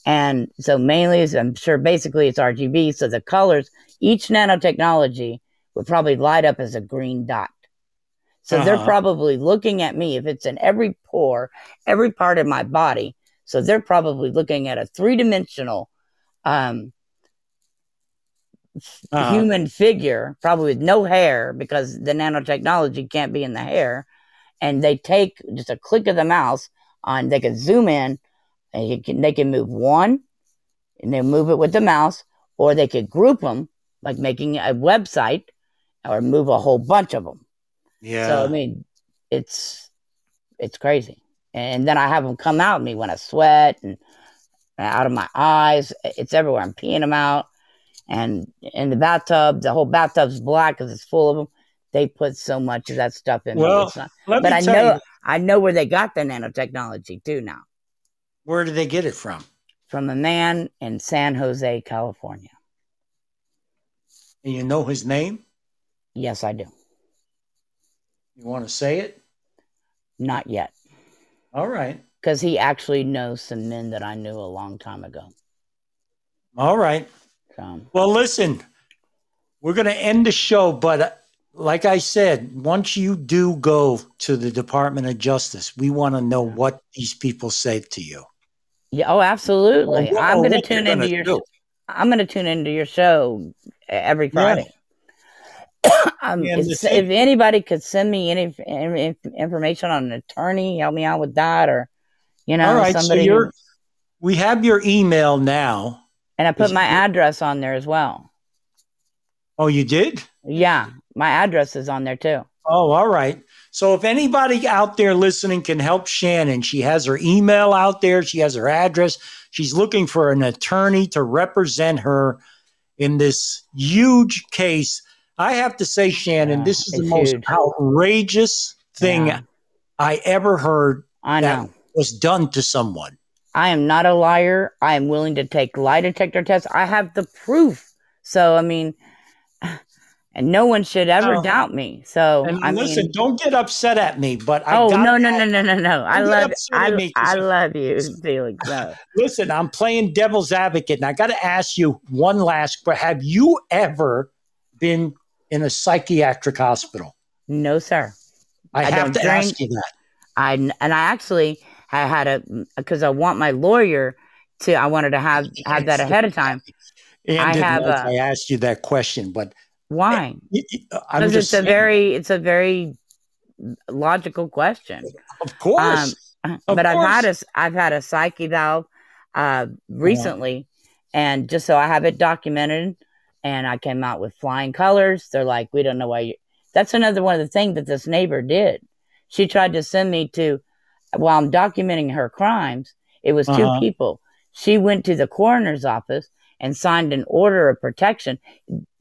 And so mainly, is- I'm sure basically it's RGB. So the colors, each nanotechnology would probably light up as a green dot. So they're
Uh-huh.
probably looking at me if it's in every pore, every part of my body. So they're probably looking at a three dimensional um,
Uh-huh.
human figure, probably with no hair because the nanotechnology can't be in the hair. And they take just a click of the mouse on, they can zoom in and can, they can move one and they move it with the mouse or they could group them, like making a website, or move a whole bunch of them.
Yeah.
So I mean, it's it's crazy. And then I have them come out at me when I sweat and out of my eyes. It's everywhere. I'm peeing them out. And in the bathtub, the whole bathtub's black because it's full of them. They put so much of that stuff in. me.
Well,
It's not-
Let
but
me
I
tell
know
you,
I know where they got the nanotechnology too now.
where did they get it from?
From a man in San Jose, California.
And you know his name?
Yes, I do.
You want to say it?
Not yet.
All right.
Because he actually knows some men that I knew a long time ago.
All right.
So
Well, listen, we're going to end the show, but uh, like I said, once you do go to the Department of Justice, we want to know what these people say to you.
yeah, oh absolutely.
Or what-
I'm gonna tune into
gonna
your
do.
I'm gonna tune into your show every Friday. um, if, if anybody could send me any inf- inf- information on an attorney, help me out with that, or you know,
All right.
somebody.
so you're, we have your email now.
And I put my address on there as well.
Oh, you did?
Yeah, my address is on there too.
Oh, all right. So if anybody out there listening can help Shannon, she has her email out there, she has her address. She's looking for an attorney to represent her in this huge case. I have to say, Shannon,
Yeah,
this is the most
huge.
outrageous thing
Yeah.
I ever heard
I
that
know.
was done to someone.
I am not a liar. I am willing to take lie detector tests. I have the proof. So I mean, and no one should ever
Oh.
doubt me. So
And
I
listen,
mean,
don't get upset at me, but I
oh no no no no no no! I love I, I love you, Felix. No.
Listen, I'm playing devil's advocate, and I got to ask you one last. But have you ever been in a psychiatric hospital?
No, sir.
I,
I
have to
drink.
ask you that.
I and I actually I had a because I want my lawyer to. I wanted to have have that ahead of time.
And
I have a-
I asked you that question, but
Why?
y- y- I'm
Because it's a very it's a very logical question.
of course. Of
but I've had a
course.
I've had a psyche eval uh, recently, and just so I have it documented, and I came out with flying colors. They're like, we don't know why you. That's another one of the things that this neighbor did. She tried to send me to, while I'm documenting her crimes. It was 2
Uh-huh.
people. She went to the coroner's office and signed an order of protection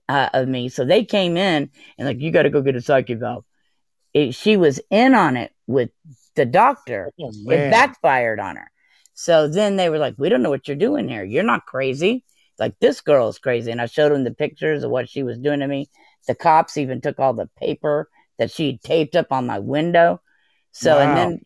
uh, of me. So they came in and like, you got to go get a psych eval. It, she was in on it with the doctor
Oh,
it backfired on her. So then they were like, "We don't know what you're doing here. You're not crazy. Like this girl is crazy." And I showed them the pictures of what she was doing to me. The cops even took all the paper that she taped up on my window. So
Wow.
and then,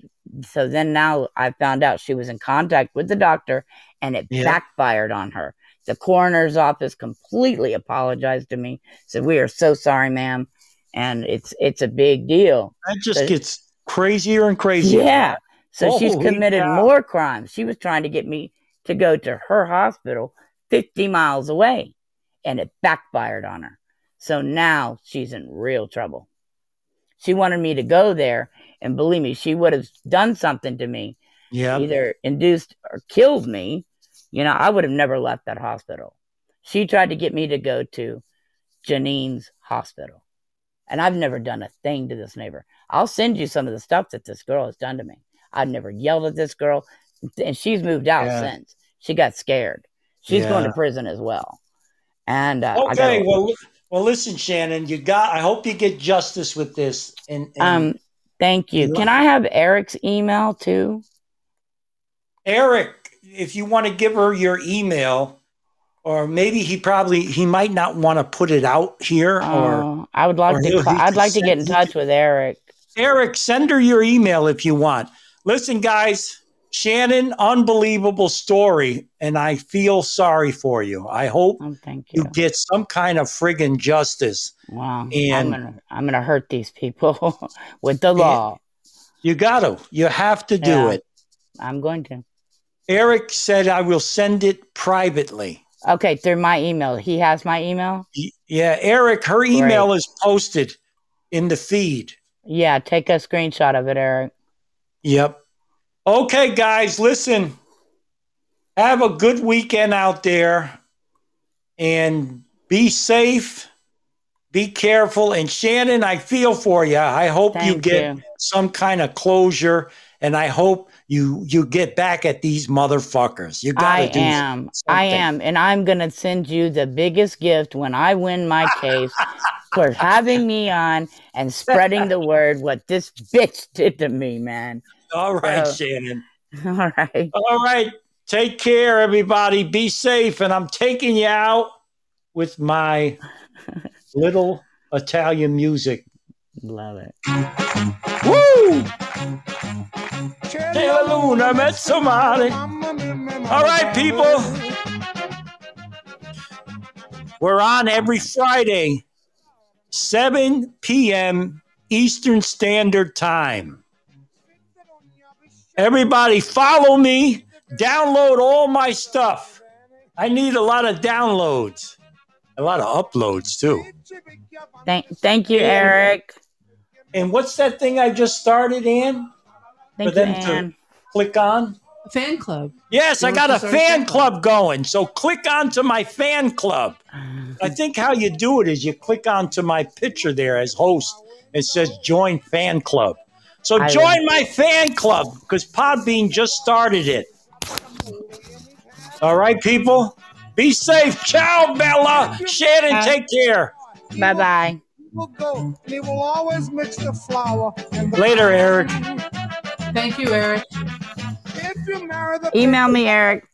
so then now I found out she was in contact with the doctor, and it
Yeah.
backfired on her. The coroner's office completely apologized to me. Said, "We are so sorry, ma'am." And it's it's a big deal.
that just
but-
gets crazier and crazier.
Yeah. So she's committed
cow.
more crimes. She was trying to get me to go to her hospital 50 miles away, and it backfired on her. So now she's in real trouble. She wanted me to go there, and believe me, she would have done something to me,
Yeah.
either induced or killed me. You know, I would have never left that hospital. She tried to get me to go to Janine's hospital. And I've never done a thing to this neighbor. I'll send you some of the stuff that this girl has done to me. I've never yelled at this girl, and she's moved out
Yeah.
since. She got scared. She's going to prison as well. And uh, I
Okay.
gotta-
Well, well, listen, Shannon. You got. I hope you get justice with this. And, and
um, thank you. Can I have Eric's email too?
Eric, if you want to give her your email, or maybe he probably he might not want to put it out here. or
Uh, I would like to.
he'll-
call-
he
I'd like to get in touch with Eric.
Eric, send her your email if you want. Listen, guys, Shannon, unbelievable story, and I feel sorry for you. I hope
Oh, you.
you get some kind of friggin' justice.
Wow. I'm gonna. I'm gonna hurt these people with the law.
You got to. You have to do
Yeah.
it.
I'm going to.
Eric said I will send it privately.
Okay, through my email. He has my email.
Yeah, Eric, her email is posted in the feed.
Yeah, take a screenshot of it, Eric.
Yep. Okay, guys, listen. Have a good weekend out there. and be safe. Be careful. And Shannon, I feel for you. I hope you get
you.
some kind of closure, and I hope you you get back at these motherfuckers. You got
I
to do I
am. I am. And I'm going to send you the biggest gift when I win my case for having me on and spreading the word what this bitch did to me, man.
All right,
So-
Shannon.
All right.
All right. Take care, everybody. Be safe. And I'm taking you out with my little Italian music.
Love it.
Woo! Hey, Luna met somebody. All right, people. We're on every Friday, 7 p.m. Eastern Standard Time. Everybody, follow me. Download all my stuff. I need a lot of downloads, a lot of uploads too.
Thank, thank you,
Yeah.
Eric.
And what's that thing I just started, in?
Thank you,
them to-
Ann.
Click on.
A fan club.
Yes, I got a
to start a
fan
fan
club going. So click onto my fan club. I think how you do it is you click onto my picture there as host. It says join fan club. So
I
join my fan club because Podbean just started it. All right, people. Be safe. Ciao, Bella. Shannon, take care.
Bye bye.
will will always mix the flour.
Later, Eric.
Thank you, Eric.
If you marry the
Email me, Eric.